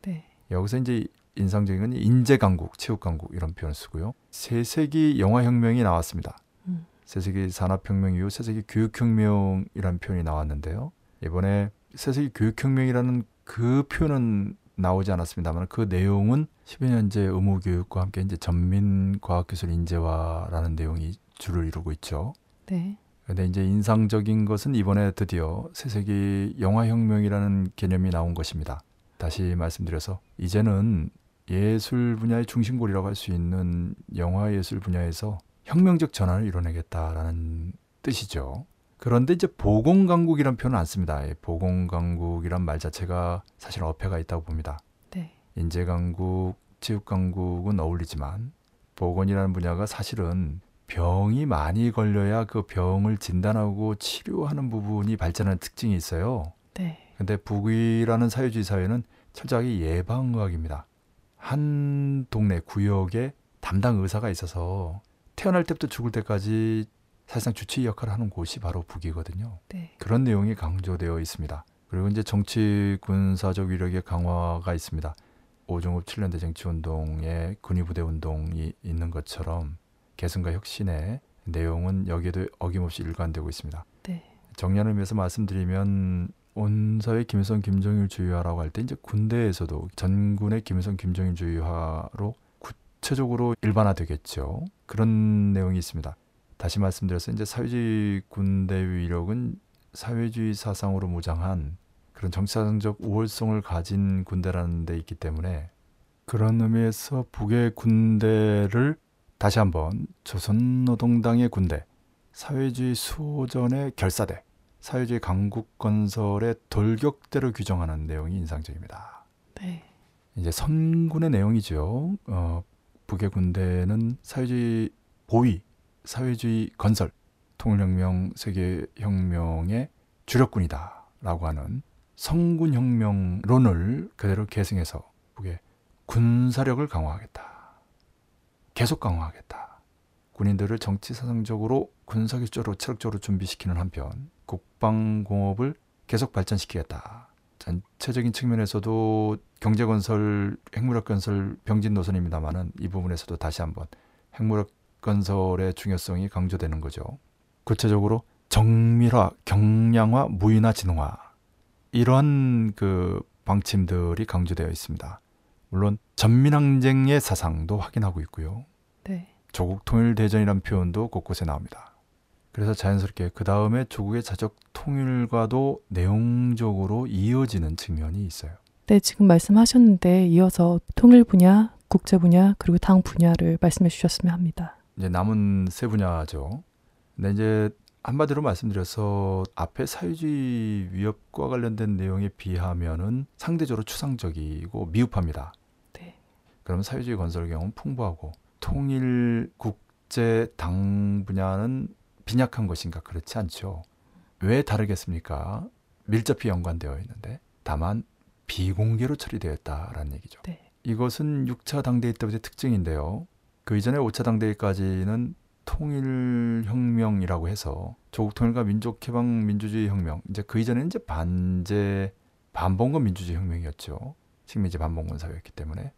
[SPEAKER 1] 네.
[SPEAKER 2] 여기서 이제 인상적인 건 인재 강국, 체육 강국 이런 표현을 쓰고요. 세세기 영화 혁명이 나왔습니다.
[SPEAKER 1] 음.
[SPEAKER 2] 세세기 산업 혁명 이후 세세기 교육 혁명이라는 표현이 나왔는데요. 이번에 세세기 교육 혁명이라는 그 표현은 나오지 않았습니다만 그 내용은 10여 년제 의무 교육과 함께 이제 전민 과학기술 인재화라는 내용이 주를 이루고 있죠.
[SPEAKER 1] 네.
[SPEAKER 2] 근데 이제 인상적인 것은 이번에 드디어 세세기 영화혁명이라는 개념이 나온 것입니다. 다시 말씀드려서 이제는 예술 분야의 중심골이라고 할 수 있는 영화 예술 분야에서 혁명적 전환을 이뤄내겠다라는 뜻이죠. 그런데 이제 보건강국이란 표현은 안 씁니다. 보건강국이란 말 자체가 사실 어폐가 있다고 봅니다.
[SPEAKER 1] 네.
[SPEAKER 2] 인재강국, 체육강국은 어울리지만 보건이라는 분야가 사실은 병이 많이 걸려야 그 병을 진단하고 치료하는 부분이 발전하는 특징이 있어요.
[SPEAKER 1] 네.
[SPEAKER 2] 근데 북이라는 사회주의 사회는 철저하게 예방의학입니다. 한 동네 구역에 담당 의사가 있어서 태어날 때부터 죽을 때까지 사실상 주치의 역할을 하는 곳이 바로 북이거든요.
[SPEAKER 1] 네.
[SPEAKER 2] 그런 내용이 강조되어 있습니다. 그리고 이제 정치 군사적 위력의 강화가 있습니다. 오종업 7년 대 정치 운동에 군의부대 운동이 있는 것처럼 개선과 혁신의 내용은 여기에도 어김없이 일관되고 있습니다.
[SPEAKER 1] 네.
[SPEAKER 2] 정리하는 의미에서 말씀드리면 온 사회 김일성 김정일 주의화라고 할 때 이제 군대에서도 전군의 김일성 김정일 주의화로 구체적으로 일반화되겠죠. 그런 내용이 있습니다. 다시 말씀드려서 이제 사회주의 군대 위력은 사회주의 사상으로 무장한 그런 정치사상적 우월성을 가진 군대라는 데 있기 때문에 그런 의미에서 북의 군대를 다시 한번 조선노동당의 군대, 사회주의 수호전의 결사대, 사회주의 강국 건설의 돌격대로 규정하는 내용이 인상적입니다.
[SPEAKER 1] 네.
[SPEAKER 2] 이제 선군의 내용이죠. 어, 북의 군대는 사회주의 보위, 사회주의 건설, 통일혁명, 세계혁명의 주력군이다라고 하는 성군혁명론을 그대로 계승해서 북의 군사력을 강화하겠다. 계속 강화하겠다. 군인들을 정치 사상적으로 군사기적으로 체력적으로 준비시키는 한편 국방공업을 계속 발전시키겠다. 전체적인 측면에서도 경제건설, 핵무력 건설 병진 노선입니다만은 이 부분에서도 다시 한번 핵무력 건설의 중요성이 강조되는 거죠. 구체적으로 정밀화, 경량화, 무인화, 진흥화 이러한 그 방침들이 강조되어 있습니다. 물론 전민항쟁의 사상도 확인하고 있고요.
[SPEAKER 1] 네.
[SPEAKER 2] 조국 통일 대전이란 표현도 곳곳에 나옵니다. 그래서 자연스럽게 그 다음에 조국의 자적 통일과도 내용적으로 이어지는 측면이 있어요.
[SPEAKER 1] 네, 지금 말씀하셨는데 이어서 통일 분야, 국제 분야, 그리고 당 분야를 말씀해 주셨으면 합니다.
[SPEAKER 2] 이제 남은 세 분야죠. 근데 이제 한마디로 말씀드려서 앞에 사회주의 위협과 관련된 내용에 비하면은 상대적으로 추상적이고 미흡합니다.
[SPEAKER 1] 네.
[SPEAKER 2] 그러면 사회주의 건설 경험은 풍부하고 통일 국제 당 분야는 빈약한 것인가 그렇지 않죠. 왜 다르겠습니까? 밀접히 연관되어 있는데 다만 비공개로 처리되었다라는 얘기죠.
[SPEAKER 1] 네.
[SPEAKER 2] 이것은 6차 당대회 때부터 특징인데요. 그 이전에 5차 당대회까지는 통일혁명이라고 해서 조국 통일과 민족해방 민주주의 혁명 이제 그 이전에는 이제 반제 반봉건 민주주의 혁명이었죠. 식민지 반봉건 사회였기 때문에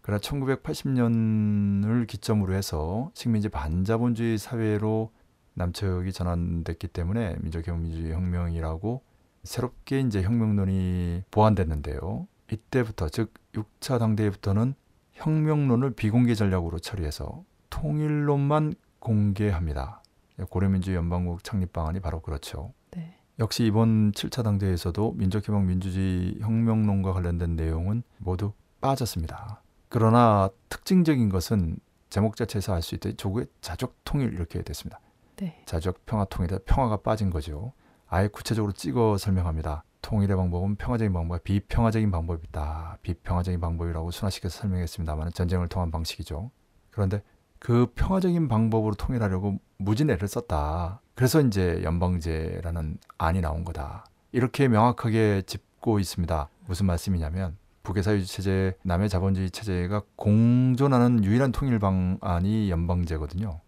[SPEAKER 2] 그러나 1980년을 기점으로 해서 식민지 반자본주의 사회로 남측이 전환됐기 때문에 민족해방 민주주의 혁명이라고 새롭게 이제 혁명론이 보완됐는데요. 이때부터 즉 6차 당대회부터는 혁명론을 비공개 전략으로 처리해서 통일론만 공개합니다. 고려민주 연방국 창립 방안이 바로 그렇죠.
[SPEAKER 1] 네.
[SPEAKER 2] 역시 이번 7차 당대회에서도 민족해방 민주주의 혁명론과 관련된 내용은 모두 빠졌습니다. 그러나 특징적인 것은 제목 자체에서 알 수 있듯 조국의 자적 통일 이렇게 됐습니다.
[SPEAKER 1] 네.
[SPEAKER 2] 자적 평화 통일에 평화가 빠진 거죠. 아예 구체적으로 찍어 설명합니다. 통일의 방법은 평화적인 방법과 비평화적인 방법이 있다. 비평화적인 방법이라고 순화시켜서 설명했습니다만 전쟁을 통한 방식이죠. 그런데 그 평화적인 방법으로 통일하려고 무진애를 썼다. 그래서 이제 연방제라는 안이 나온 거다. 이렇게 명확하게 짚고 있습니다. 무슨 말씀이냐면 북의 사회주의 체제, 남의 자본주의 체제가 공존하는 유일한 통일 방안이 연방제거든요.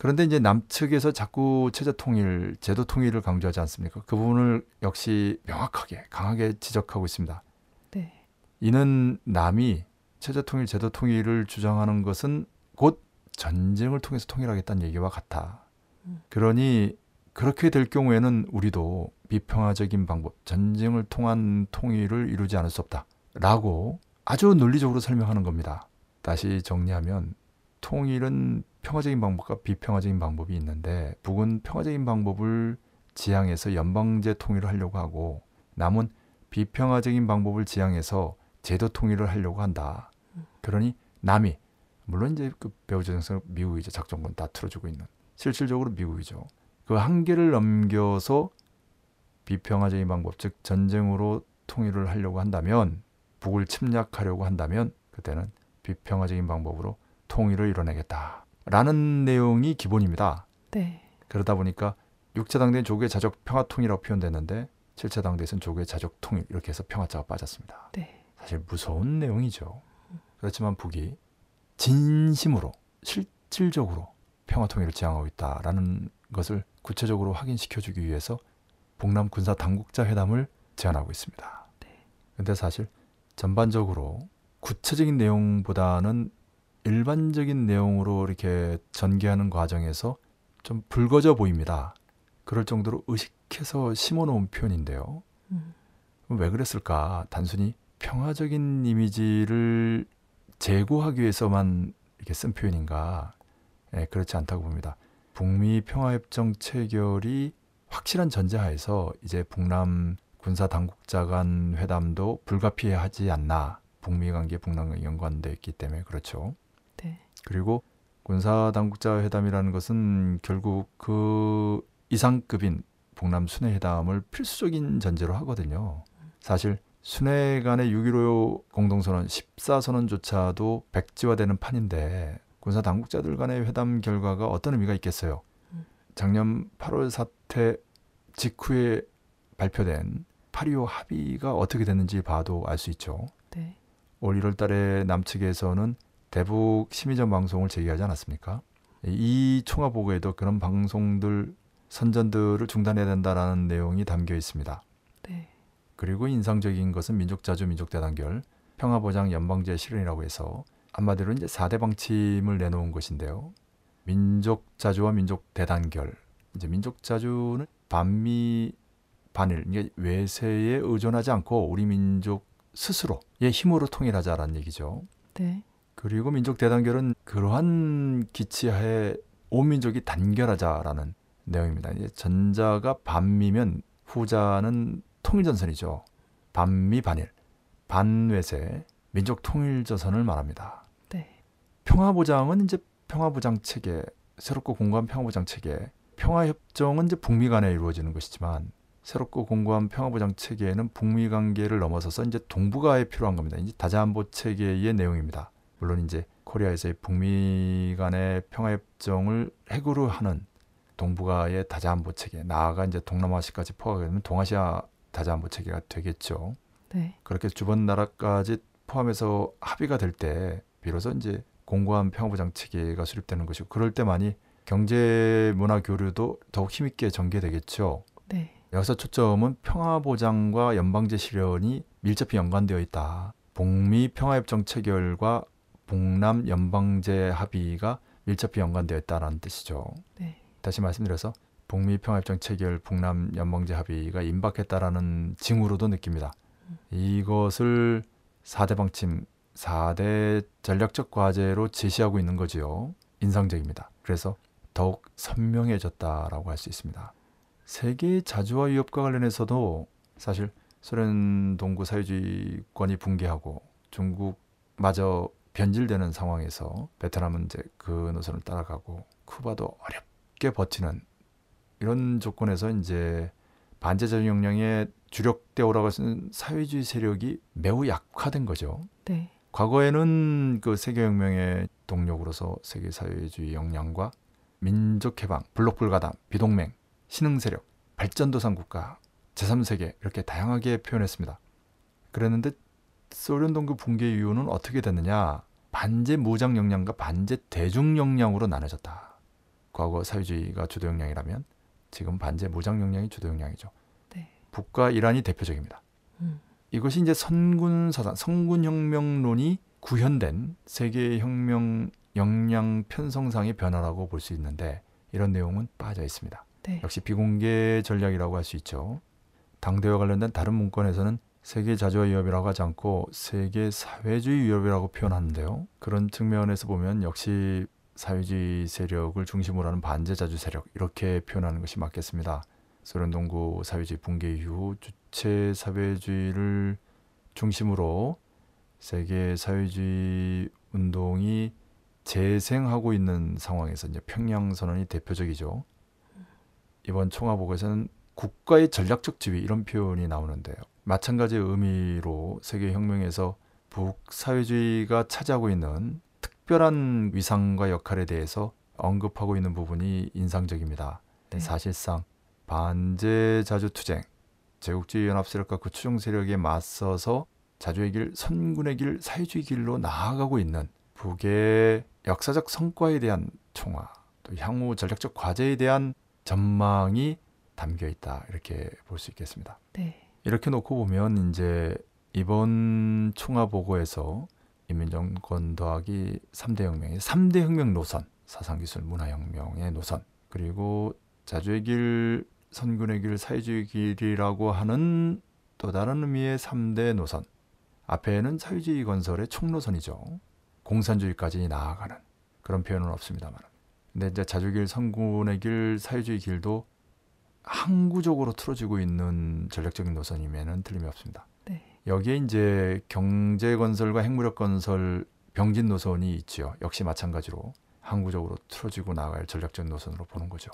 [SPEAKER 2] 그런데 이제 남측에서 자꾸 체제 통일, 제도 통일을 강조하지 않습니까? 그 부분을 역시 명확하게, 강하게 지적하고 있습니다.
[SPEAKER 1] 네.
[SPEAKER 2] 이는 남이 체제 통일, 제도 통일을 주장하는 것은 곧 전쟁을 통해서 통일하겠다는 얘기와 같아.
[SPEAKER 1] 음.
[SPEAKER 2] 그러니 그렇게 될 경우에는 우리도 비평화적인 방법, 전쟁을 통한 통일을 이루지 않을 수 없다. 라고 아주 논리적으로 설명하는 겁니다. 다시 정리하면 통일은 평화적인 방법과 비평화적인 방법이 있는데 북은 평화적인 방법을 지향해서 연방제 통일을 하려고 하고 남은 비평화적인 방법을 지향해서 제도 통일을 하려고 한다. 그러니 남이 물론 이제 그 배후조정성 미국이죠 작전권 다 틀어주고 있는 실질적으로 미국이죠. 그 한계를 넘겨서 비평화적인 방법 즉 전쟁으로 통일을 하려고 한다면 북을 침략하려고 한다면 그때는 비평화적인 방법으로 통일을 이뤄내겠다. 라는 내용이 기본입니다.
[SPEAKER 1] 네.
[SPEAKER 2] 그러다 보니까 육체당대는 조국의 자적 평화 통일이라고 표현됐는데 칠체당대에서는 조국의 자적 통일 이렇게 해서 평화자가 빠졌습니다.
[SPEAKER 1] 네.
[SPEAKER 2] 사실 무서운 내용이죠. 그렇지만 북이 진심으로 실질적으로 평화 통일을 지향하고 있다라는 것을 구체적으로 확인시켜 주기 위해서 북남 군사 당국자 회담을 제안하고 있습니다. 근데 사실 전반적으로 구체적인 내용보다는 일반적인 내용으로 이렇게 전개하는 과정에서 좀 붉어져 보입니다. 그럴 정도로 의식해서 심어 놓은 표현인데요.
[SPEAKER 1] 음.
[SPEAKER 2] 왜 그랬을까? 단순히 평화적인 이미지를 제고하기 위해서만 이렇게 쓴 표현인가? 예, 그렇지 않다고 봅니다. 북미 평화협정 체결이 확실한 전제하에서 이제 북남 군사 당국자 간 회담도 불가피하지 않나. 북미 관계, 북남 연관돼 있기 때문에 그렇죠.
[SPEAKER 1] 네.
[SPEAKER 2] 그리고 군사 당국자 회담이라는 것은 결국 그 이상급인 북남 순회 회담을 필수적인 전제로 하거든요. 사실 순회 간의 6.15 공동선언 14선언조차도 백지화되는 판인데 군사 당국자들 간의 회담 결과가 어떤 의미가 있겠어요? 작년 8월 사태 직후에 발표된 8.25 합의가 어떻게 됐는지 봐도 알 수 있죠.
[SPEAKER 1] 네.
[SPEAKER 2] 올 1월 달에 남측에서는 대북 심의전 방송을 제기하지 않았습니까? 이 총화 보고에도 그런 방송들 선전들을 중단해야 된다라는 내용이 담겨 있습니다.
[SPEAKER 1] 네.
[SPEAKER 2] 그리고 인상적인 것은 민족자주 민족대단결 평화보장 연방제 실현이라고 해서 한마디로 이제 4대 방침을 내놓은 것인데요. 민족자주와 민족대단결 이제 민족자주는 반미 반일 이게 외세에 의존하지 않고 우리 민족 스스로의 힘으로 통일하자라는 얘기죠.
[SPEAKER 1] 네.
[SPEAKER 2] 그리고 민족 대단결은 그러한 기치하에 온 민족이 단결하자라는 내용입니다. 이제 전자가 반미면 후자는 통일전선이죠. 반미 반일, 반외세, 민족 통일전선을 말합니다.
[SPEAKER 1] 네.
[SPEAKER 2] 평화보장은 이제 평화보장 체계, 새롭고 공고한 평화보장 체계, 평화협정은 이제 북미 간에 이루어지는 것이지만 새롭고 공고한 평화보장 체계에는 북미 관계를 넘어서서 이제 동북아에 필요한 겁니다. 이제 다자안보 체계의 내용입니다. 물론 이제 코리아에서의 북미 간의 평화협정을 핵으로 하는 동북아의 다자안보 체계, 나아가 이제 동남아시아까지 포함하게 되면 동아시아 다자안보 체계가 되겠죠.
[SPEAKER 1] 네.
[SPEAKER 2] 그렇게 주변 나라까지 포함해서 합의가 될 때 비로소 이제 공고한 평화보장 체계가 수립되는 것이고 그럴 때만이 경제 문화 교류도 더욱 힘있게 전개되겠죠.
[SPEAKER 1] 네.
[SPEAKER 2] 여기서 초점은 평화보장과 연방제 실현이 밀접히 연관되어 있다. 북미 평화협정 체결과 북남 연방제 합의가 밀접히 연관되어 있다는 뜻이죠.
[SPEAKER 1] 네.
[SPEAKER 2] 다시 말씀드려서 북미 평화협정 체결, 북남 연방제 합의가 임박했다라는 징후로도 느낍니다. 이것을 4대 방침, 4대 전략적 과제로 제시하고 있는 거지요. 인상적입니다. 그래서 더욱 선명해졌다라고 할 수 있습니다. 세계 자주화 위협과 관련해서도 사실 소련 동구 사회주의권이 붕괴하고 중국마저 변질되는 상황에서 베트남은 이제 그 노선을 따라가고 쿠바도 어렵게 버티는 이런 조건에서 이제 반제적 역량에 주력되어 오라고 하는 사회주의 세력이 매우 약화된 거죠.
[SPEAKER 1] 네.
[SPEAKER 2] 과거에는 그 세계혁명의 동력으로서 세계 사회주의 역량과 민족 해방, 블록 불 가담, 비동맹, 신흥 세력, 발전도상 국가, 제3세계 이렇게 다양하게 표현했습니다. 그랬는데 소련 동구 붕괴 이유는 어떻게 됐느냐? 반제 무장 역량과 반제 대중 역량으로 나눠졌다. 과거 사회주의가 주도 역량이라면 지금 반제 무장 역량이 주도 역량이죠.
[SPEAKER 1] 네.
[SPEAKER 2] 북과 이란이 대표적입니다.
[SPEAKER 1] 음.
[SPEAKER 2] 이것이 이제 선군 사상, 성군 혁명론이 구현된 세계 혁명 역량 편성상의 변화라고 볼 수 있는데 이런 내용은 빠져 있습니다.
[SPEAKER 1] 네.
[SPEAKER 2] 역시 비공개 전략이라고 할 수 있죠. 당대와 관련된 다른 문건에서는 세계 자주화 위협이라고 하지 않고 세계 사회주의 위협이라고 표현하는데요. 그런 측면에서 보면 역시 사회주의 세력을 중심으로 하는 반제 자주 세력 이렇게 표현하는 것이 맞겠습니다. 소련 동구 사회주의 붕괴 이후 주체 사회주의를 중심으로 세계 사회주의 운동이 재생하고 있는 상황에서 이제 평양 선언이 대표적이죠. 이번 총화보고에서는 국가의 전략적 지위 이런 표현이 나오는데요. 마찬가지의 의미로 세계 혁명에서 북사회주의가 차지하고 있는 특별한 위상과 역할에 대해서 언급하고 있는 부분이 인상적입니다.
[SPEAKER 1] 네.
[SPEAKER 2] 사실상 반제 자주 투쟁, 제국주의 연합 세력과 그 추종 세력에 맞서서 자주의 길, 선군의 길, 사회주의 길로 나아가고 있는 북의 역사적 성과에 대한 총화, 또 향후 전략적 과제에 대한 전망이 담겨 있다 이렇게 볼 수 있겠습니다.
[SPEAKER 1] 네.
[SPEAKER 2] 이렇게 놓고 보면 이제 이번 총화 보고에서 인민정권 더하기 3대 혁명의 3대 혁명 노선, 사상기술 문화혁명의 노선, 그리고 자주의 길, 선군의 길, 사회주의 길이라고 하는 또 다른 의미의 3대 노선. 앞에는 사회주의 건설의 총노선이죠. 공산주의까지 나아가는 그런 표현은 없습니다만. 근데 이제 자주의 길, 선군의 길, 사회주의 길도 항구적으로 틀어지고 있는 전략적인 노선임에는 틀림이 없습니다.
[SPEAKER 1] 네.
[SPEAKER 2] 여기에 이제 경제 건설과 핵무력 건설 병진 노선이 있지요. 역시 마찬가지로 항구적으로 틀어지고 나갈 전략적 노선으로 보는 거죠.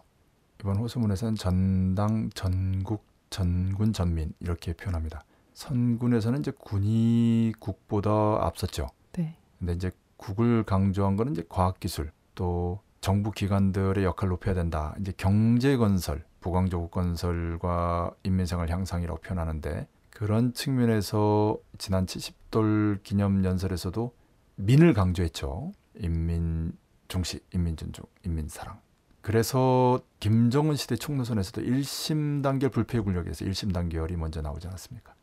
[SPEAKER 2] 이번 호수문에서는 전당, 전국, 전군, 전민 이렇게 표현합니다. 선군에서는 이제 군이 국보다 앞섰죠.
[SPEAKER 1] 네.
[SPEAKER 2] 근데 이제 국을 강조한 거는 이제 과학기술 또 정부 기관들의 역할을 높여야 된다. 이제 경제 건설, 부광조국 건설과 인민생활 향상이라고 표현하는데 그런 측면에서 지난 70돌 기념 연설에서도 민을 강조했죠. 인민 중시, 인민 존중, 인민 사랑. 그래서 김정은 시대 총노선에서도 1심 단결 불패 군력에서 1심 단결이 먼저 나오지 않았습니까?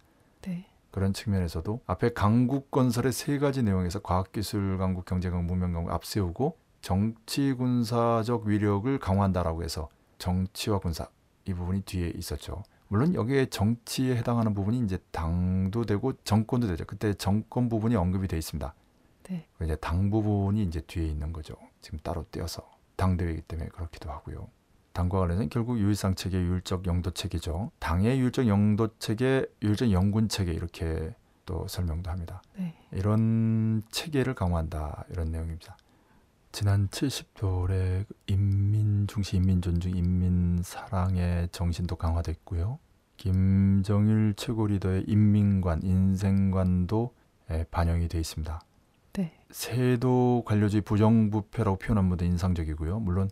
[SPEAKER 1] 네.
[SPEAKER 2] 그런 측면에서도 앞에 강국 건설의 세 가지 내용에서 과학기술 강국, 경제 강국, 문명 강국 앞세우고 정치 군사적 위력을 강화한다라고 해서 정치와 군사 이 부분이 뒤에 있었죠. 물론 여기에 정치에 해당하는 부분이 이제 당도 되고 정권도 되죠. 그때 정권 부분이 언급이 돼 있습니다.
[SPEAKER 1] 네.
[SPEAKER 2] 이제 당 부분이 이제 뒤에 있는 거죠. 지금 따로 떼어서 당 대회이기 때문에 그렇기도 하고요. 당과 관련해서는 결국 유일상 체계, 유일적 영도 체계죠. 당의 유일적 영도 체계, 유일적 영군 체계 이렇게 또 설명도 합니다.
[SPEAKER 1] 네.
[SPEAKER 2] 이런 체계를 강화한다 이런 내용입니다. 지난 70돌의 인민 중시, 인민 존중, 인민 사랑의 정신도 강화됐고요. 김정일 최고 리더의 인민관, 인생관도 예, 반영이 되어 있습니다.
[SPEAKER 1] 네.
[SPEAKER 2] 세도 관료주의 부정부패라고 표현한 분도 인상적이고요. 물론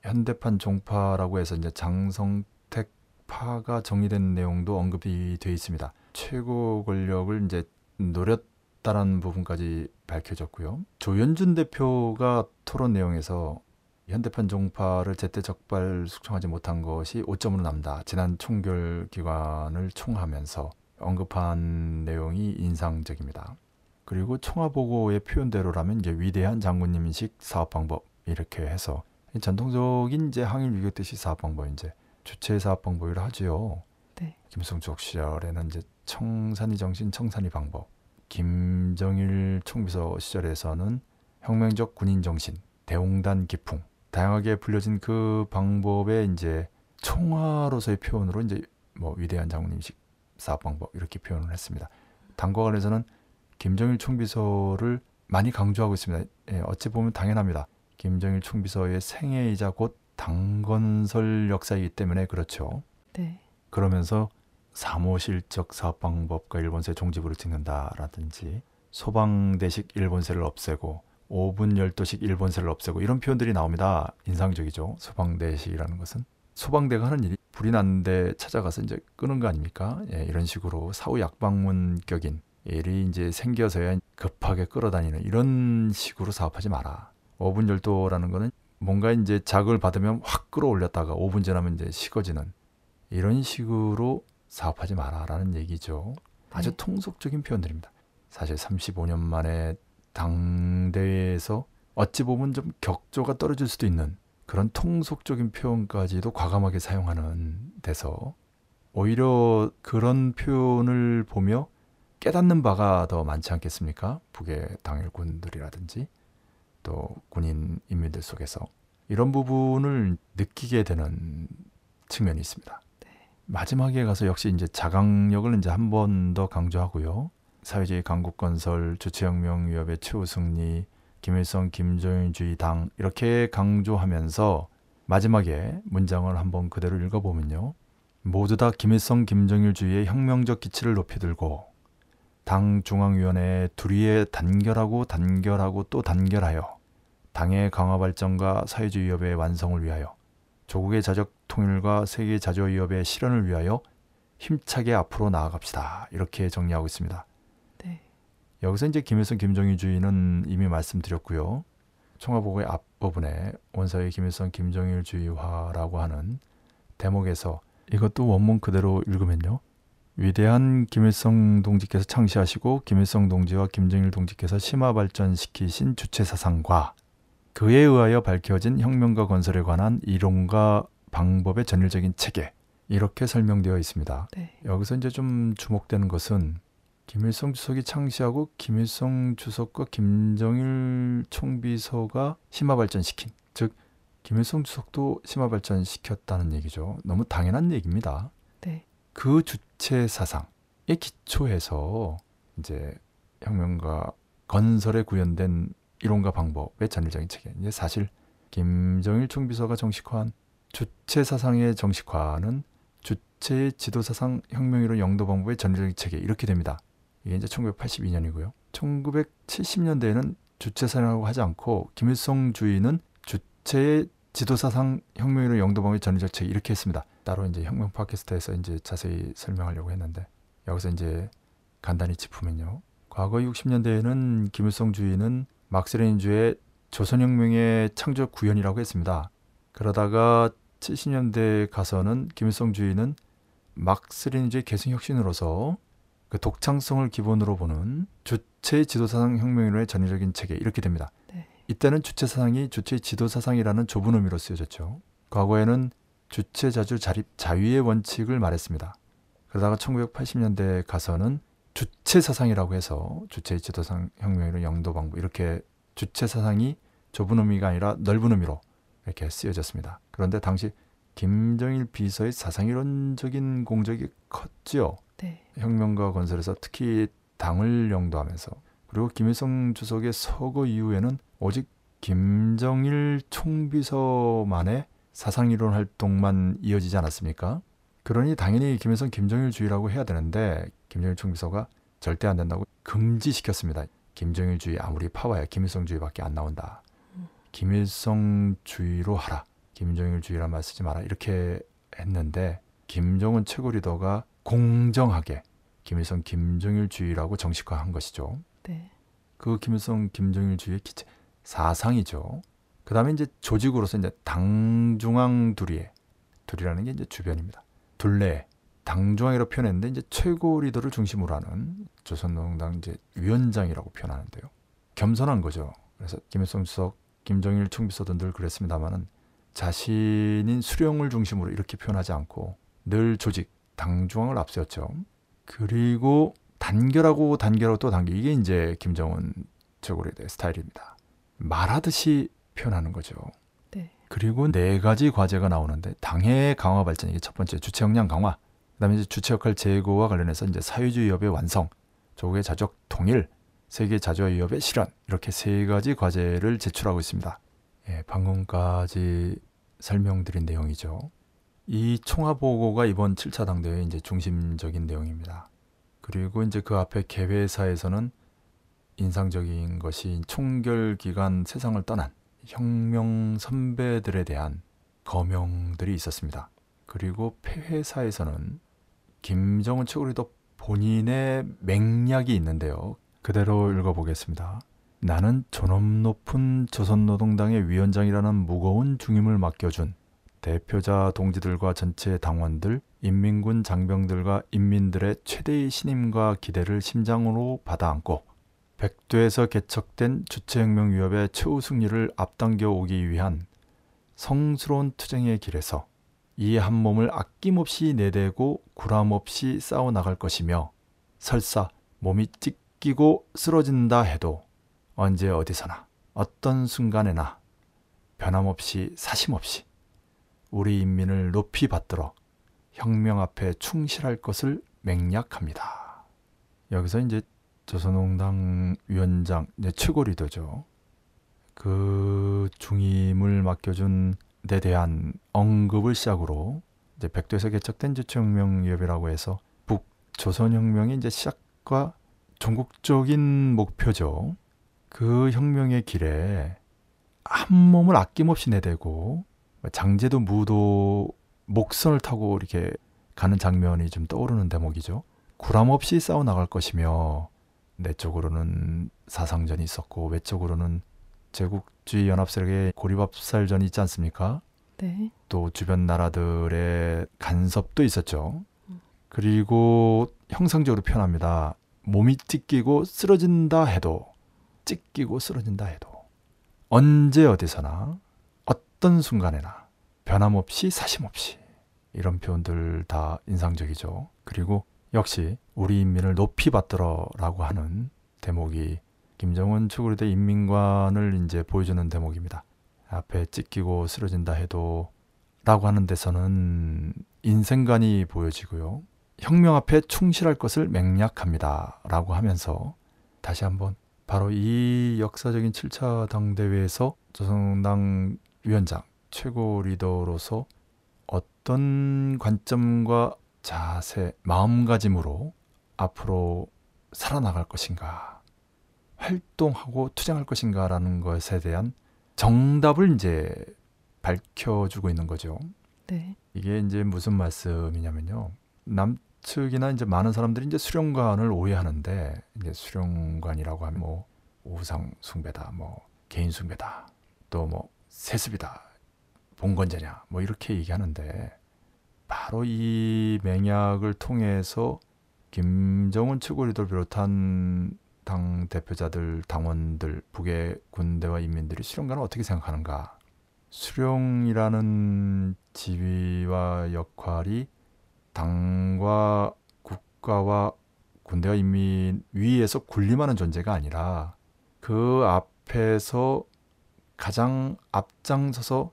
[SPEAKER 2] 현대판 종파라고 해서 이제 장성택 파가 정리된 내용도 언급이 되어 있습니다. 최고 권력을 이제 노렸 다라는 부분까지 밝혀졌고요. 조현준 대표가 토론 내용에서 현대판 종파를 제때 적발 숙청하지 못한 것이 오점으로 남다. 지난 총결 기관을 총하면서 언급한 내용이 인상적입니다. 그리고 총화 보고의 표현대로라면 이제 위대한 장군님식 사업 방법 이렇게 해서 전통적인 이제 항일 유교 뜻이 사업 방법 이제 주체 사업 방법이라 하지요.
[SPEAKER 1] 네.
[SPEAKER 2] 김성주옥 시절에는 이제 청산이 정신 청산이 방법. 김 정일 총비서 시절에서는 혁명적 군인 정신, 대홍단 기풍. 다양하게 불려진 그 방법의 이제 총화로서의 표현으로 이제 뭐 위대한 장군님식 사업 방법 이렇게 표현을 했습니다. 당과 관련해서는 김정일 총비서를 많이 강조하고 있습니다. 예, 어찌 보면 당연합니다. 김정일 총비서의 생애이자 곧 당건설 역사이기 때문에 그렇죠.
[SPEAKER 1] 네.
[SPEAKER 2] 그러면서 사모실적 사업 방법과 일본세 종지부를 찍는다라든지 소방대식 일본세를 없애고 5분 12식 일본세를 없애고 이런 표현들이 나옵니다. 인상적이죠. 소방대식이라는 것은 소방대가 하는 일이 불이 났는데 찾아가서 이제 끄는 거 아닙니까? 예, 이런 식으로 사후 약방문격인 일이 이제 생겨서야 급하게 끌어다니는 이런 식으로 사업하지 마라. 5분 열도라는 거는 뭔가 이제 자극을 받으면 확 끌어올렸다가 5분 지나면 이제 식어지는 이런 식으로 사업하지 마라라는 얘기죠. 아주
[SPEAKER 1] 네.
[SPEAKER 2] 통속적인 표현들입니다. 사실 35년 만에 당대회에서 어찌 보면 좀 격조가 떨어질 수도 있는 그런 통속적인 표현까지도 과감하게 사용하는 데서 오히려 그런 표현을 보며 깨닫는 바가 더 많지 않겠습니까? 북의 당일군들이라든지 또 군인 인민들 속에서 이런 부분을 느끼게 되는 측면이 있습니다. 마지막에 가서 역시 이제 자강력을 이제 한 번 더 강조하고요. 사회주의 강국 건설, 주체혁명 위협의 최우승리, 김일성 김정일주의 당 이렇게 강조하면서 마지막에 문장을 한번 그대로 읽어보면요. 모두 다 김일성 김정일주의의 혁명적 기치를 높이 들고 당 중앙위원회에 둘이에 단결하고 단결하고 또 단결하여 당의 강화 발전과 사회주의 협의 완성을 위하여 조국의 자적 통일과 세계 자조 위협의 실현을 위하여 힘차게 앞으로 나아갑시다. 이렇게 정리하고 있습니다.
[SPEAKER 1] 네.
[SPEAKER 2] 여기서 이제 김일성 김정일 주의는 이미 말씀드렸고요. 청와보고의 앞부분에 원사의 김일성 김정일 주의화라고 하는 대목에서 이것도 원문 그대로 읽으면요. 위대한 김일성 동지께서 창시하시고 김일성 동지와 김정일 동지께서 심화 발전시키신 주체 사상과 그에 의하여 밝혀진 혁명과 건설에 관한 이론과 방법의 전일적인 체계 이렇게 설명되어 있습니다.
[SPEAKER 1] 네.
[SPEAKER 2] 여기서 이제 좀 주목되는 것은 김일성 주석이 창시하고 김일성 주석과 김정일 총비서가 심화 발전시킨 즉 김일성 주석도 심화 발전시켰다는 얘기죠. 너무 당연한 얘기입니다.
[SPEAKER 1] 네.
[SPEAKER 2] 그 주체 사상의 기초에서 이제 혁명과 건설에 구현된 이론과 방법의 전일적인 체계. 이제 사실 김정일 총비서가 정식화한 주체 사상의 정식화는 주체의 지도 사상 혁명이론 영도 방법의 전일적인 체계 이렇게 됩니다. 이게 이제 1982년이고요. 1970년대에는 주체 사상이라고 하지 않고 김일성 주의는 주체의 지도 사상 혁명이론 영도 방법의 전일적 체계 이렇게 했습니다. 따로 이제 혁명 팟캐스트에서 이제 자세히 설명하려고 했는데 여기서 이제 간단히 짚으면요. 과거 60년대에는 김일성 주의는 막스레닌주의 조선혁명의 창조 구현이라고 했습니다. 그러다가 70년대 가서는 김일성 주의는 막스레닌주의 계승혁신으로서 그 독창성을 기본으로 보는 주체 지도사상 혁명론의 전위적인 체계 이렇게 됩니다.
[SPEAKER 1] 네.
[SPEAKER 2] 이때는 주체 사상이 주체 지도 사상이라는 좁은 의미로 쓰여졌죠. 과거에는 주체 자주 자립 자위의 원칙을 말했습니다. 그러다가 1980년대 가서는 주체 사상이라고 해서 주체 지도상 혁명이론 영도 방법 이렇게 주체 사상이 좁은 의미가 아니라 넓은 의미로 이렇게 쓰여졌습니다. 그런데 당시 김정일 비서의 사상이론적인 공적이 컸지요.
[SPEAKER 1] 네.
[SPEAKER 2] 혁명과 건설에서 특히 당을 영도하면서 그리고 김일성 주석의 서거 이후에는 오직 김정일 총비서만의 사상이론 활동만 이어지지 않았습니까? 그러니 당연히 김일성 김정일주의라고 해야 되는데 김정일 총비서가 절대 안 된다고 금지시켰습니다. 김정일주의 아무리 파와야 김일성주의밖에 안 나온다. 김일성주의로 하라. 김정일주의란 말 쓰지 마라. 이렇게 했는데 김정은 최고 리더가 공정하게 김일성 김정일주의라고 정식화한 것이죠.
[SPEAKER 1] 네.
[SPEAKER 2] 그 김일성 김정일주의의 기체 사상이죠. 그 다음에 이제 조직으로서 이제 당중앙 둘이에 둘이라는 게 이제 주변입니다. 둘레 당중앙이라고 표현했는데 이제 최고 리더를 중심으로 하는 조선노동당 이제 위원장이라고 표현하는데요. 겸손한 거죠. 그래서 김일성 주석, 김정일 총비서도 늘 그랬습니다만은 자신인 수령을 중심으로 이렇게 표현하지 않고 늘 조직 당중앙을 앞세웠죠. 그리고 단결하고 단결하고 또 단결 이게 이제 김정은 최고리더의 스타일입니다. 말하듯이 표현하는 거죠.
[SPEAKER 1] 네.
[SPEAKER 2] 그리고 네 가지 과제가 나오는데 당의 강화 발전 이게 첫 번째 주체 역량 강화. 그다음에 이제 주체 역할 제고와 관련해서 이제 사회주의 협의 완성, 조국의 자적 통일, 세계 자주화 위협의 실현 이렇게 세 가지 과제를 제출하고 있습니다. 예, 방금까지 설명드린 내용이죠. 이 총화 보고가 이번 7차 당대회 이제 중심적인 내용입니다. 그리고 이제 그 앞에 개회사에서는 인상적인 것이 총결 기간 세상을 떠난 혁명 선배들에 대한 거명들이 있었습니다. 그리고 폐회사에서는 김정은 리더 본인의 맹약이 있는데요. 그대로 읽어보겠습니다. 나는 존엄 높은 조선노동당의 위원장이라는 무거운 중임을 맡겨준 대표자 동지들과 전체 당원들, 인민군 장병들과 인민들의 최대의 신임과 기대를 심장으로 받아안고 백두에서 개척된 주체혁명 위협의 최후 승리를 앞당겨 오기 위한 성스러운 투쟁의 길에서 이 한 몸을 아낌없이 내대고 구람없이 싸워 나갈 것이며 설사 몸이 찢기고 쓰러진다 해도 언제 어디서나 어떤 순간에나 변함없이 사심없이 우리 인민을 높이 받들어 혁명 앞에 충실할 것을 맹약합니다. 여기서 이제 조선농당 위원장 이제 최고 리더죠. 그 중임을 맡겨준 데 대한 언급을 시작으로 이제 백두에서 개척된 주체혁명위협이라고 해서 북 조선혁명의 이제 시작과 전국적인 목표죠. 그 혁명의 길에 한 몸을 아낌없이 내대고 장제도 무도 목선을 타고 이렇게 가는 장면이 좀 떠오르는 대목이죠. 구람 없이 싸워 나갈 것이며 내 쪽으로는 사상전이 있었고 외쪽으로는 제국주의 연합 세력의 고리밥살전이 있지 않습니까?
[SPEAKER 1] 네.
[SPEAKER 2] 또 주변 나라들의 간섭도 있었죠. 그리고 형상적으로 표현합니다. 몸이 찢기고 쓰러진다 해도 찢기고 쓰러진다 해도 언제 어디서나 어떤 순간에나 변함없이 사심없이 이런 표현들 다 인상적이죠. 그리고 역시 우리 인민을 높이 받들어라고 하는 대목이 김정은 추구르대 인민관을 이제 보여주는 대목입니다. 앞에 찢기고 쓰러진다 해도 라고 하는 데서는 인생관이 보여지고요. 혁명 앞에 충실할 것을 맹약합니다. 라고 하면서 다시 한번 바로 이 역사적인 7차 당대회에서 조선당 위원장, 최고 리더로서 어떤 관점과 자세, 마음가짐으로 앞으로 살아나갈 것인가, 활동하고 투쟁할 것인가라는 것에 대한 정답을 이제 밝혀주고 있는 거죠.
[SPEAKER 1] 네.
[SPEAKER 2] 이게 이제 무슨 말씀이냐면요. 남측이나 이제 많은 사람들이 이제 수령관을 오해하는데 이제 수령관이라고 하면 뭐 우상 숭배다, 뭐 개인 숭배다, 또 뭐 세습이다, 봉건제냐, 뭐 이렇게 얘기하는데 바로 이 맹약을 통해서 김정은 최고리들 비롯한 당 대표자들, 당원들, 북의 군대와 인민들이 수령관을 어떻게 생각하는가? 수령이라는 지위와 역할이 당과 국가와 군대와 인민 위에서 군림하는 존재가 아니라 그 앞에서 가장 앞장서서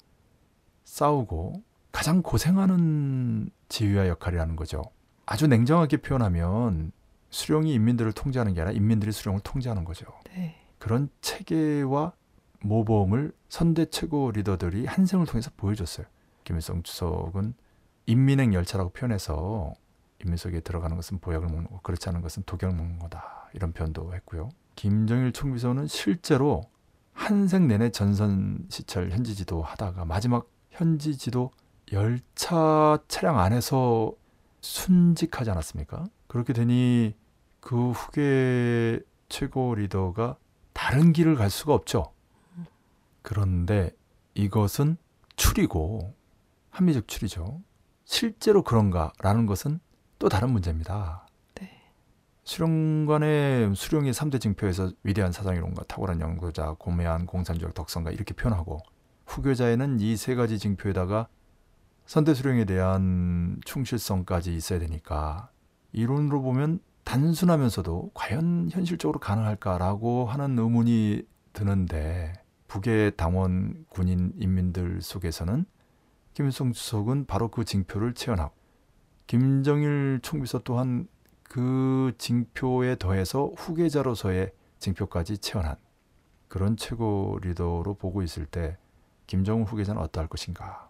[SPEAKER 2] 싸우고 가장 고생하는 지위와 역할이라는 거죠. 아주 냉정하게 표현하면 수령이 인민들을 통제하는 게 아니라 인민들이 수령을 통제하는 거죠.
[SPEAKER 1] 네.
[SPEAKER 2] 그런 체계와 모범을 선대 최고 리더들이 한 생을 통해서 보여줬어요. 김일성 주석은 인민행 열차라고 표현해서 인민석에 들어가는 것은 보약을 먹는 거, 그렇지 않은 것은 독약을 먹는 거다. 이런 표현도 했고요. 김정일 총비서는 실제로 한생 내내 전선 시찰 현지 지도 하다가 마지막 현지 지도 열차 차량 안에서 순직하지 않았습니까? 그렇게 되니 그 후계 최고 리더가 다른 길을 갈 수가 없죠. 그런데 이것은 추리고 합리적 추리죠. 실제로 그런가라는 것은 또 다른 문제입니다.
[SPEAKER 1] 네.
[SPEAKER 2] 수령관의 수령의 3대 징표에서 위대한 사상이론과 탁월한 연구자, 고매한 공산주의 덕성가 이렇게 표현하고 후교자에는 이 세 가지 징표에다가 선대 수령에 대한 충실성까지 있어야 되니까 이론으로 보면 단순하면서도 과연 현실적으로 가능할까라고 하는 의문이 드는데 북의 당원, 군인, 인민들 속에서는 김일성 주석은 바로 그 징표를 채워나고 김정일 총비서 또한 그 징표에 더해서 후계자로서의 징표까지 채워난 그런 최고 리더로 보고 있을 때 김정은 후계자는 어떠할 것인가.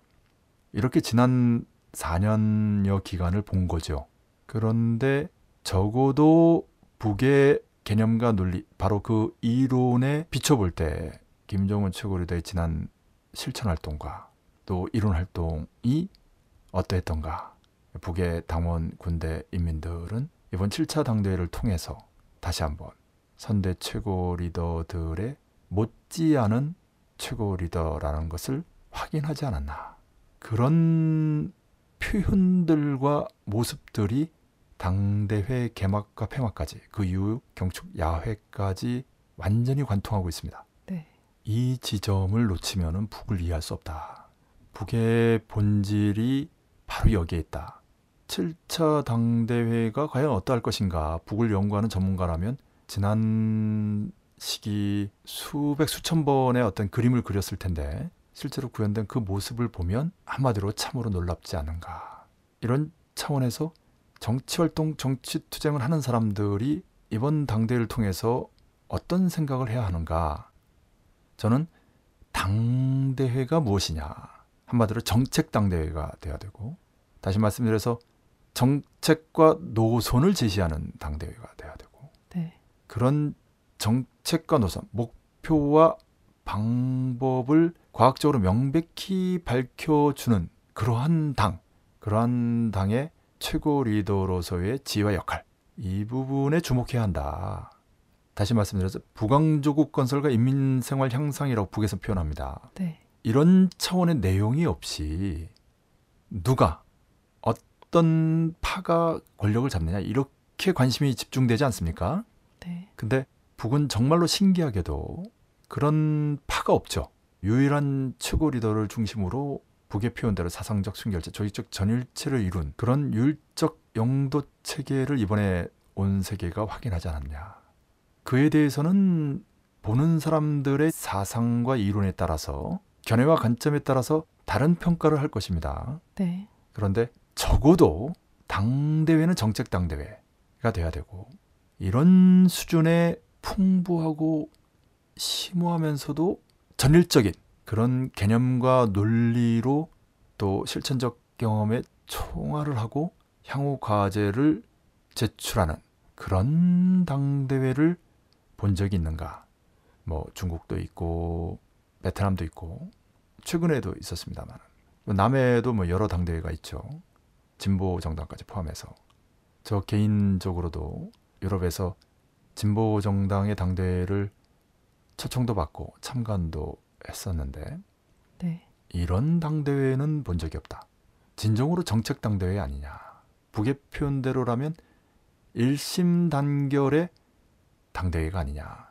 [SPEAKER 2] 이렇게 지난 4년여 기간을 본 거죠. 그런데 적어도 북의 개념과 논리, 바로 그 이론에 비춰볼 때 김정은 최고 리더의 지난 실천 활동과 또 이론 활동이 어떠했던가. 북의 당원, 군대, 인민들은 이번 7차 당대회를 통해서 다시 한번 선대 최고 리더들의 못지않은 최고 리더라는 것을 확인하지 않았나. 그런 표현들과 모습들이 당대회 개막과 폐막까지 그 이후 경축 야회까지 완전히 관통하고 있습니다.
[SPEAKER 1] 네.
[SPEAKER 2] 이 지점을 놓치면 북을 이해할 수 없다. 북의 본질이 바로 여기에 있다. 7차 당대회가 과연 어떠할 것인가 북을 연구하는 전문가라면 지난 시기 수백 수천 번의 어떤 그림을 그렸을 텐데 실제로 구현된 그 모습을 보면 한마디로 참으로 놀랍지 않은가. 이런 차원에서 정치활동, 정치투쟁을 하는 사람들이 이번 당대회를 통해서 어떤 생각을 해야 하는가. 저는 당대회가 무엇이냐. 한마디로 정책 당대회가 돼야 되고 다시 말씀드려서 정책과 노선을 제시하는 당대회가 돼야 되고
[SPEAKER 1] 네.
[SPEAKER 2] 그런 정책과 노선, 목표와 방법을 과학적으로 명백히 밝혀주는 그러한 당, 그러한 당의 최고 리더로서의 지휘와 역할, 이 부분에 주목해야 한다. 다시 말씀드려서 북왕조국 건설과 인민생활 향상이라고 북에서 표현합니다.
[SPEAKER 1] 네.
[SPEAKER 2] 이런 차원의 내용이 없이 누가 어떤 파가 권력을 잡느냐 이렇게 관심이 집중되지 않습니까?
[SPEAKER 1] 네.
[SPEAKER 2] 근데 북은 정말로 신기하게도 그런 파가 없죠. 유일한 최고 리더를 중심으로 북의 표현대로 사상적 순결체, 조직적 전일체를 이룬 그런 율적 영도 체계를 이번에 온 세계가 확인하지 않았냐. 그에 대해서는 보는 사람들의 사상과 이론에 따라서 견해와 관점에 따라서 다른 평가를 할 것입니다.
[SPEAKER 1] 네.
[SPEAKER 2] 그런데 적어도 당대회는 정책 당대회가 돼야 되고 이런 수준의 풍부하고 심오하면서도 전일적인 그런 개념과 논리로 또 실천적 경험에 총화를 하고 향후 과제를 제출하는 그런 당대회를 본 적이 있는가? 뭐 중국도 있고 베트남도 있고 최근에도 있었습니다만 남해에도 뭐 여러 당대회가 있죠. 진보 정당까지 포함해서 저 개인적으로도 유럽에서 진보 정당의 당대회를 초청도 받고 참관도 했었는데
[SPEAKER 1] 네.
[SPEAKER 2] 이런 당대회는 본 적이 없다. 진정으로 정책 당대회 아니냐. 북의 표현대로라면 일심 단결의 당대회가 아니냐.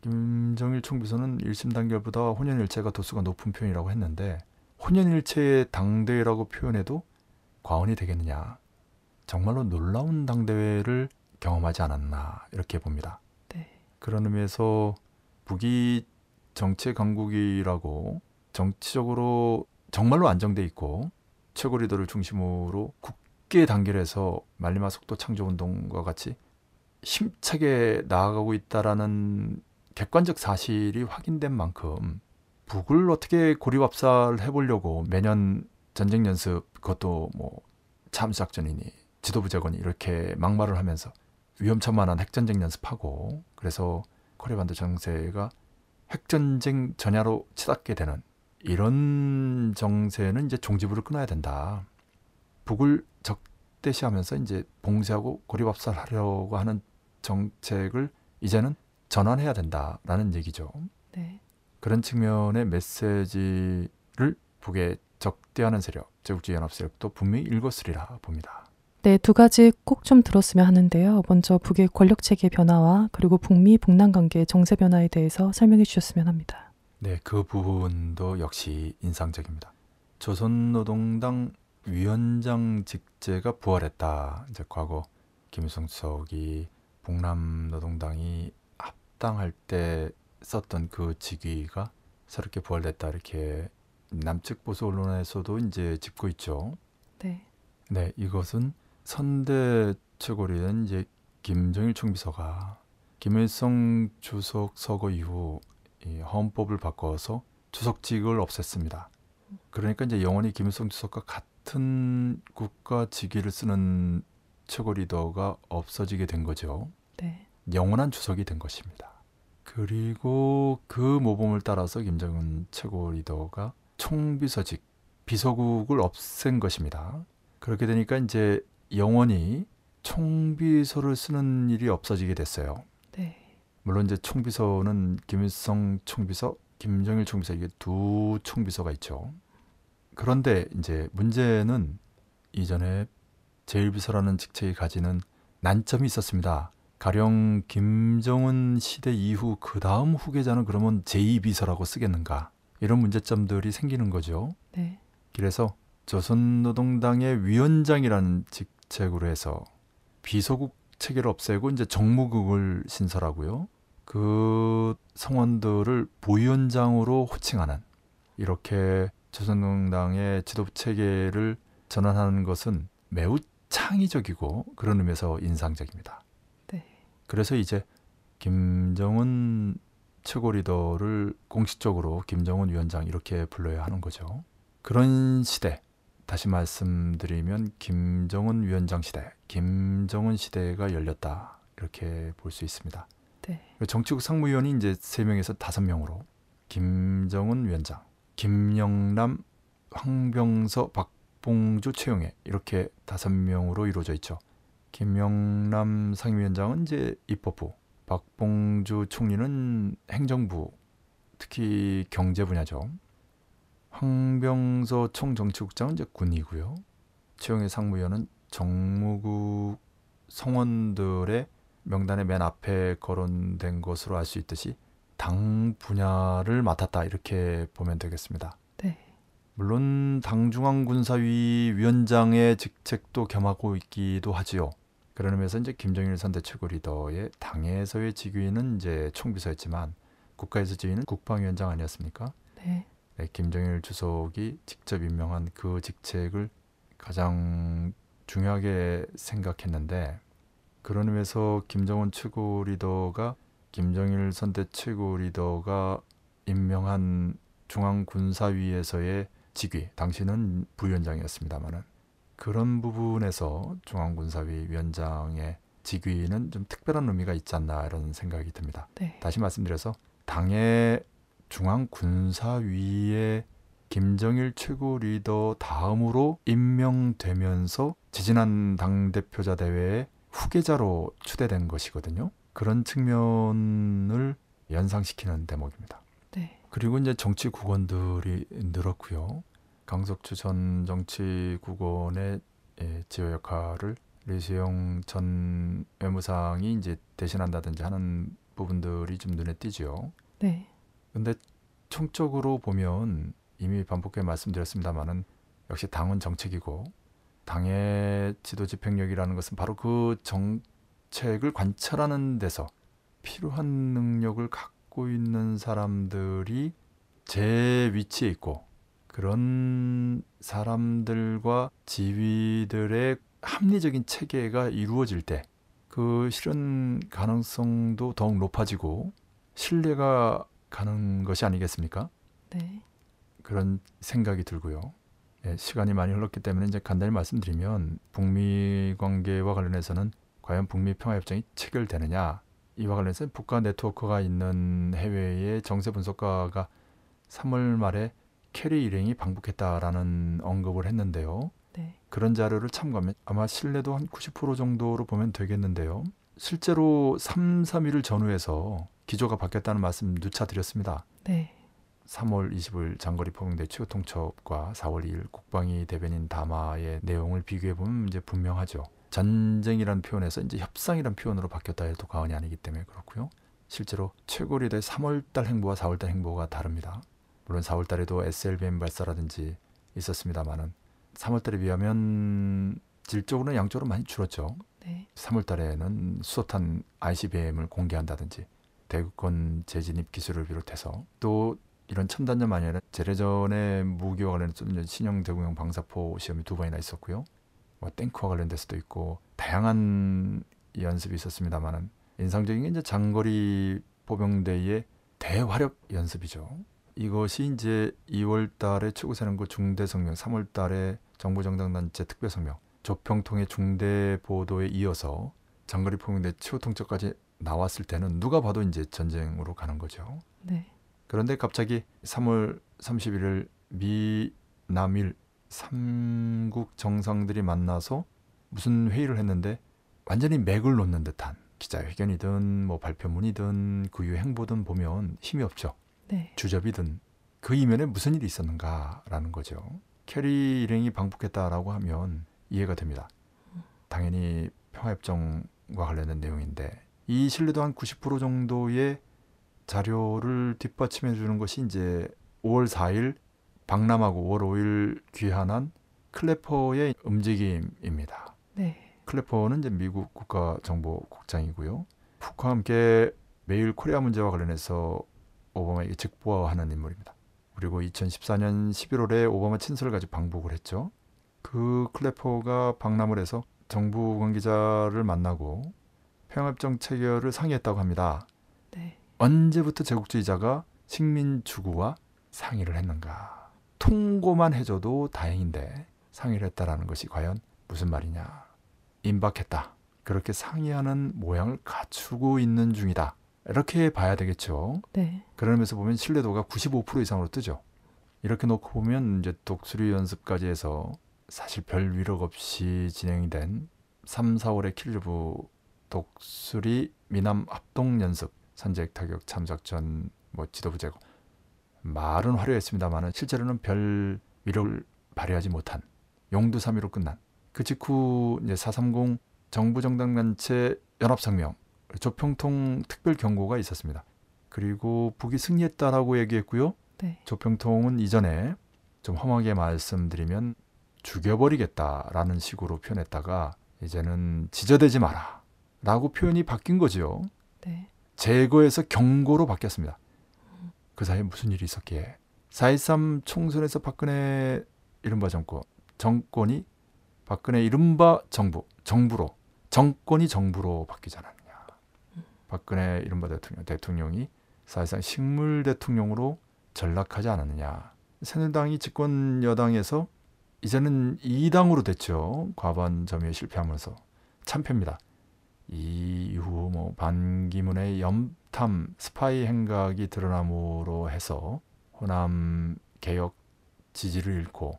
[SPEAKER 2] 김정일 총비서는 일심 단결보다 혼연일체가 도수가 높은 표현이라고 했는데 혼연일체의 당대회라고 표현해도 과언이 되겠느냐. 정말로 놀라운 당대회를 경험하지 않았나 이렇게 봅니다.
[SPEAKER 1] 네.
[SPEAKER 2] 그런 의미에서 북이 정치 강국이라고 정치적으로 정말로 안정돼 있고 최고 리더를 중심으로 굳게 단결해서 말리마 속도 창조 운동과 같이 힘차게 나아가고 있다라는 객관적 사실이 확인된 만큼 북을 어떻게 고리밥살 해보려고 매년 전쟁 연습 그것도 뭐 참수작전이니 지도부 재건이 이렇게 막말을 하면서 위험천만한 핵전쟁 연습하고 그래서 코리아 반도 정세가 핵전쟁 전야로 치닫게 되는 이런 정세는 이제 종지부를 끊어야 된다. 북을 적대시하면서 이제 봉쇄하고 고리밥살하려고 하는 정책을 이제는 전환해야 된다라는 얘기죠.
[SPEAKER 1] 네.
[SPEAKER 2] 그런 측면의 메시지를 북에 적대하는 세력, 제국주의 연합 세력도 분명히 읽었으리라 봅니다.
[SPEAKER 1] 네, 두 가지 꼭 좀 들었으면 하는데요. 먼저 북의 권력 체계 변화와 그리고 북미 북남 관계 정세 변화에 대해서 설명해 주셨으면 합니다.
[SPEAKER 2] 네, 그 부분도 역시 인상적입니다. 조선노동당 위원장 직제가 부활했다. 이제 과거 김일성 주석이 북남 노동당이 합당할 때 썼던 그 직위가 새롭게 부활됐다 이렇게 남측 보수 언론에서도 이제 짚고 있죠.
[SPEAKER 1] 네.
[SPEAKER 2] 네, 이것은 선대 최고리는 이제 김정일 총비서가 김일성 주석 서거 이후 이 헌법을 바꿔서 주석직을 없앴습니다. 그러니까 이제 영원히 김일성 주석과 같은 국가 직위를 쓰는 최고 리더가 없어지게 된 거죠.
[SPEAKER 1] 네.
[SPEAKER 2] 영원한 주석이 된 것입니다. 그리고 그 모범을 따라서 김정은 최고 리더가 총비서직 비서국을 없앤 것입니다. 그렇게 되니까 이제 영원히 총비서를 쓰는 일이 없어지게 됐어요.
[SPEAKER 1] 네.
[SPEAKER 2] 물론 이제 총비서는 김일성 총비서, 김정일 총비서 이게 두 총비서가 있죠. 그런데 이제 문제는 이전에 제1비서라는 직책이 가지는 난점이 있었습니다. 가령 김정은 시대 이후 그 다음 후계자는 그러면 제2비서라고 쓰겠는가 이런 문제점들이 생기는 거죠.
[SPEAKER 1] 네.
[SPEAKER 2] 그래서 조선노동당의 위원장이라는 직책으로 해서 비서국 체계를 없애고 이제 정무국을 신설하고요. 그 성원들을 부위원장으로 호칭하는 이렇게 조선노동당의 지도부 체계를 전환하는 것은 매우 창의적이고 그런 의미에서 인상적입니다.
[SPEAKER 1] 네.
[SPEAKER 2] 그래서 이제 김정은 최고 리더를 공식적으로 김정은 위원장 이렇게 불러야 하는 거죠. 그런 시대 다시 말씀드리면 김정은 위원장 시대, 김정은 시대가 열렸다 이렇게 볼 수 있습니다.
[SPEAKER 1] 네.
[SPEAKER 2] 정치국 상무위원이 이제 세 명에서 다섯 명으로 김정은 위원장, 김영남, 황병서, 박봉주, 최용해 이렇게 다섯 명으로 이루어져 있죠. 김영남 상임위원장은 이제 입법부, 박봉주 총리는 행정부, 특히 경제 분야죠. 황병서 총정치국장은 이제 군이고요. 최영희 상무위원은 정무국 성원들의 명단의 맨 앞에 거론된 것으로 알 수 있듯이 당 분야를 맡았다 이렇게 보면 되겠습니다.
[SPEAKER 1] 네.
[SPEAKER 2] 물론 당중앙군사위 위원장의 직책도 겸하고 있기도 하지요. 그런 의미에서 이제 김정일 선대 최고 리더의 당에서의 직위는 이제 총비서였지만 국가에서 지위는 국방위원장 아니었습니까?
[SPEAKER 1] 네.
[SPEAKER 2] 네, 김정일 주석이 직접 임명한 그 직책을 가장 중요하게 생각했는데 그런 의미에서 김정은 최고 리더가 김정일 선대 최고 리더가 임명한 중앙군사위에서의 직위 당시는 부위원장이었습니다만은 그런 부분에서 중앙군사위 위원장의 직위는 좀 특별한 의미가 있지 않나 이런 생각이 듭니다.
[SPEAKER 1] 네.
[SPEAKER 2] 다시 말씀드려서 당의 중앙군사위에 김정일 최고 리더 다음으로 임명되면서 지지난 당대표자 대회의 후계자로 추대된 것이거든요. 그런 측면을 연상시키는 대목입니다.
[SPEAKER 1] 네.
[SPEAKER 2] 그리고 이제 정치 국원들이 늘었고요. 강석주 전 정치 국원의 예, 지휘 역할을 류수영 전 외무상이 이제 대신한다든지 하는 부분들이 좀 눈에 띄죠.
[SPEAKER 1] 네.
[SPEAKER 2] 근데 총적으로 보면 이미 반복해 말씀드렸습니다만은 역시 당은 정책이고 당의 지도 집행력이라는 것은 바로 그 정책을 관철하는 데서 필요한 능력을 갖고 있는 사람들이 제 위치에 있고 그런 사람들과 지위들의 합리적인 체계가 이루어질 때 그 실현 가능성도 더욱 높아지고 신뢰가 가는 것이 아니겠습니까?
[SPEAKER 1] 네.
[SPEAKER 2] 그런 생각이 들고요. 예, 시간이 많이 흘렀기 때문에 이제 간단히 말씀드리면 북미 관계와 관련해서는 과연 북미 평화협정이 체결되느냐 이와 관련해서 북한 네트워크가 있는 해외의 정세 분석가가 3월 말에 케리 일행이 방북했다라는 언급을 했는데요.
[SPEAKER 1] 네.
[SPEAKER 2] 그런 자료를 참고하면 아마 신뢰도 한 90% 정도로 보면 되겠는데요. 실제로 3, 3일을 전후해서 기조가 바뀌었다는 말씀 누차 드렸습니다.
[SPEAKER 1] 네.
[SPEAKER 2] 3월 20일 장거리 포병대 최고 통첩과 4월 2일 국방위 대변인 담화의 내용을 비교해 보면 이제 분명하죠. 전쟁이란 표현에서 이제 협상이란 표현으로 바뀌었다 해도 과언이 아니기 때문에 그렇고요. 실제로 최고 리더의 3월 달 행보와 4월 달 행보가 다릅니다. 물론 4월 달에도 SLBM 발사라든지 있었습니다만은 3월 달에 비하면 질적으로는 양적으로 많이 줄었죠.
[SPEAKER 1] 네.
[SPEAKER 2] 3월 달에는 수소탄 ICBM을 공개한다든지 대구권 재진입 기술을 비롯해서 또 이런 첨단전 아니라 재래전의 무기와 관련해서 신형 대구형 방사포 시험이 두 번이나 있었고요. 뭐 탱크와 관련돼서도 있고 다양한 연습이 있었습니다만은 인상적인 게 이제 장거리 포병대의 대화력 연습이죠. 이것이 이제 2월 달에 최고사령부 중대 성명, 3월 달에 정부 정당 단체 특별 성명, 조평통의 중대 보도에 이어서 장거리 포병대 최후 통첩까지 나왔을 때는 누가 봐도 이제 전쟁으로 가는 거죠.
[SPEAKER 1] 네.
[SPEAKER 2] 그런데 갑자기 3월 31일 미 남일 삼국 정상들이 만나서 무슨 회의를 했는데 완전히 맥을 놓는 듯한 기자회견이든 뭐 발표문이든 그 이후 행보든 보면 힘이 없죠.
[SPEAKER 1] 네.
[SPEAKER 2] 주접이든 그 이면에 무슨 일이 있었는가라는 거죠. 케리 일행이 방북했다라고 하면 이해가 됩니다. 당연히 평화협정과 관련된 내용인데 이 신뢰도 한 90% 정도의 자료를 뒷받침해 주는 것이 이제 5월 4일 방남하고 5월 5일 귀환한 클래퍼의 움직임입니다.
[SPEAKER 1] 네.
[SPEAKER 2] 클래퍼는 이제 미국 국가정보국장이고요. 푸크와 함께 매일 코리아 문제와 관련해서 오바마에게 직보하는 인물입니다. 그리고 2014년 11월에 오바마 친서를 가지고 방북을 했죠. 그 클래퍼가 방남을 해서 정부 관계자를 만나고 평화협정 체결을 상의했다고 합니다.
[SPEAKER 1] 네.
[SPEAKER 2] 언제부터 제국주의자가 식민 주구와 상의를 했는가? 통고만 해줘도 다행인데 상의를 했다라는 것이 과연 무슨 말이냐? 임박했다. 그렇게 상의하는 모양을 갖추고 있는 중이다. 이렇게 봐야 되겠죠.
[SPEAKER 1] 네.
[SPEAKER 2] 의미에서 보면 신뢰도가 95% 이상으로 뜨죠. 이렇게 놓고 보면 이제 독수리 연습까지 해서 사실 별 위력 없이 진행이 된 3, 4월의 킬르브 독수리 미남 합동 연습 선제 타격 참작전 뭐 지도부 제거 말은 화려했습니다만은 실제로는 별 위력을 발휘하지 못한 용두사미로 끝난 그 직후 이제 430 정부 정당 단체 연합 성명 조평통 특별 경고가 있었습니다. 그리고 북이 승리했다라고 얘기했고요.
[SPEAKER 1] 네.
[SPEAKER 2] 조평통은 이전에 좀 험하게 말씀드리면 죽여버리겠다라는 식으로 표현했다가 이제는 지저대지 마라 라고 표현이 바뀐 거지요.
[SPEAKER 1] 네.
[SPEAKER 2] 제거해서 경고로 바뀌었습니다. 그 사이에 무슨 일이 있었기에 4.13 총선에서 박근혜 이른바 정권 정권이 박근혜 이른바 정부 정부로 정권이 정부로 않았느냐. 박근혜 이른바 대통령 대통령이 사실상 식물 대통령으로 전락하지 않았느냐. 새누리당이 집권 여당에서 이제는 2당으로 됐죠. 과반 점유에 실패하면서 참패입니다. 이 이후 뭐 반기문의 염탐 스파이 행각이 드러남으로 해서 호남 개혁 지지를 잃고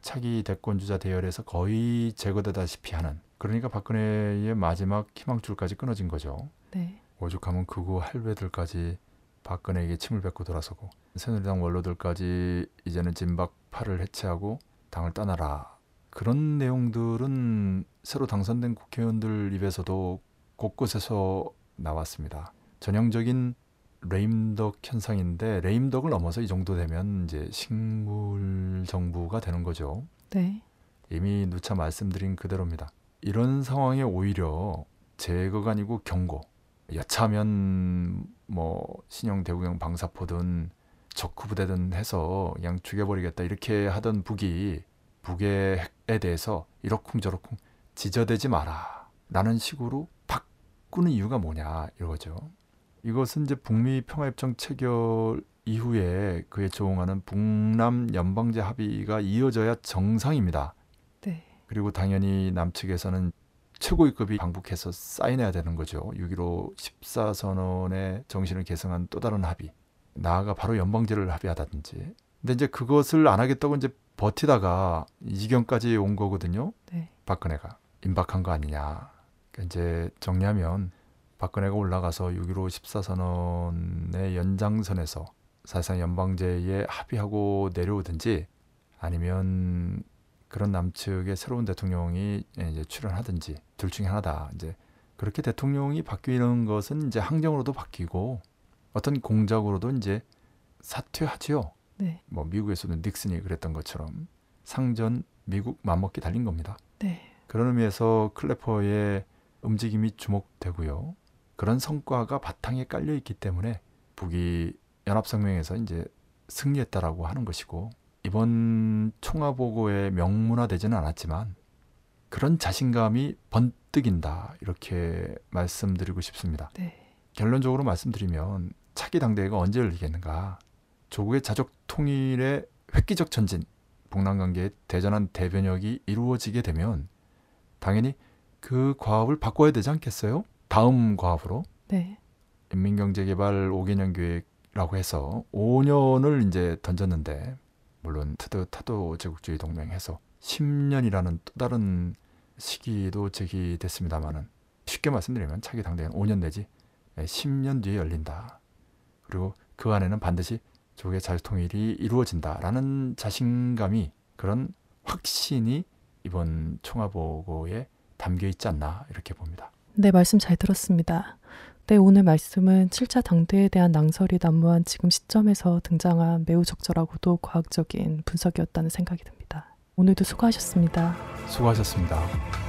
[SPEAKER 2] 차기 대권 주자 대열에서 거의 제거되다시피 하는 그러니까 박근혜의 마지막 희망줄까지 끊어진 거죠.
[SPEAKER 1] 네.
[SPEAKER 2] 오죽하면 극우 할배들까지 박근혜에게 침을 뱉고 돌아서고 새누리당 원로들까지 이제는 진박파를 해체하고 당을 떠나라 그런 내용들은 새로 당선된 국회의원들 입에서도 곳곳에서 나왔습니다. 전형적인 레임덕 현상인데 레임덕을 넘어서 이 정도 되면 이제 식물 정부가 되는 거죠.
[SPEAKER 1] 네.
[SPEAKER 2] 이미 누차 말씀드린 그대로입니다. 이런 상황에 오히려 제거가 아니고 경고. 여차하면 뭐 신형 대구경 방사포든 적후 부대든 해서 그냥 죽여버리겠다 이렇게 하던 북이 북의 핵에 대해서 이러쿵저러쿵 지저대지 마라 라는 식으로 바꾸는 이유가 뭐냐 이거죠. 이것은 이제 북미 평화협정 체결 이후에 그에 조응하는 북남 연방제 합의가 이어져야 정상입니다.
[SPEAKER 1] 네.
[SPEAKER 2] 그리고 당연히 남측에서는 최고위급이 방북해서 사인해야 되는 거죠. 6.15 14선언의 정신을 계승한 또 다른 합의. 나아가 바로 연방제를 합의하다든지. 근데 이제 그것을 안 하겠다고 이제 버티다가 이 지경까지 온 거거든요.
[SPEAKER 1] 네.
[SPEAKER 2] 박근혜가 임박한 거 아니냐. 그러니까 이제 정리하면 박근혜가 올라가서 6.15 14선언의 연장선에서 사실상 연방제에 합의하고 내려오든지 아니면 그런 남측의 새로운 대통령이 이제 출연하든지 둘 중에 하나다. 이제 그렇게 대통령이 바뀌는 것은 이제 항정으로도 바뀌고 어떤 공작으로도 이제 사퇴하지요.
[SPEAKER 1] 네.
[SPEAKER 2] 뭐 미국에서도 닉슨이 그랬던 것처럼 상전 미국 맘먹기 달린 겁니다.
[SPEAKER 1] 네.
[SPEAKER 2] 그런 의미에서 클래퍼의 움직임이 주목되고요. 그런 성과가 바탕에 깔려 있기 때문에 북이 연합성명에서 이제 승리했다라고 하는 것이고 이번 총화보고에 명문화되지는 않았지만 그런 자신감이 번뜩인다 이렇게 말씀드리고 싶습니다.
[SPEAKER 1] 네.
[SPEAKER 2] 결론적으로 말씀드리면 차기 당대회가 언제 열리겠는가? 조국의 자적 통일의 획기적 전진, 북남 관계의 대전한 대변혁이 이루어지게 되면 당연히 그 과업을 바꿔야 되지 않겠어요? 다음 과업으로
[SPEAKER 1] 네.
[SPEAKER 2] 인민경제개발 5개년 계획이라고 해서 5년을 이제 던졌는데 물론 트드 타도 제국주의 동맹해서 10년이라는 또 다른 시기도 제기됐습니다마는 쉽게 말씀드리면 차기 당대회는 5년 내지 10년 뒤에 열린다. 그리고 그 안에는 반드시 조국의 자주통일이 이루어진다라는 자신감이 그런 확신이 이번 총화보고에 담겨 있지 않나 이렇게 봅니다.
[SPEAKER 1] 네, 말씀 잘 들었습니다. 네, 오늘 말씀은 7차 당대에 대한 낭설이 난무한 지금 시점에서 등장한 매우 적절하고도 과학적인 분석이었다는 생각이 듭니다. 오늘도 수고하셨습니다.
[SPEAKER 2] 수고하셨습니다.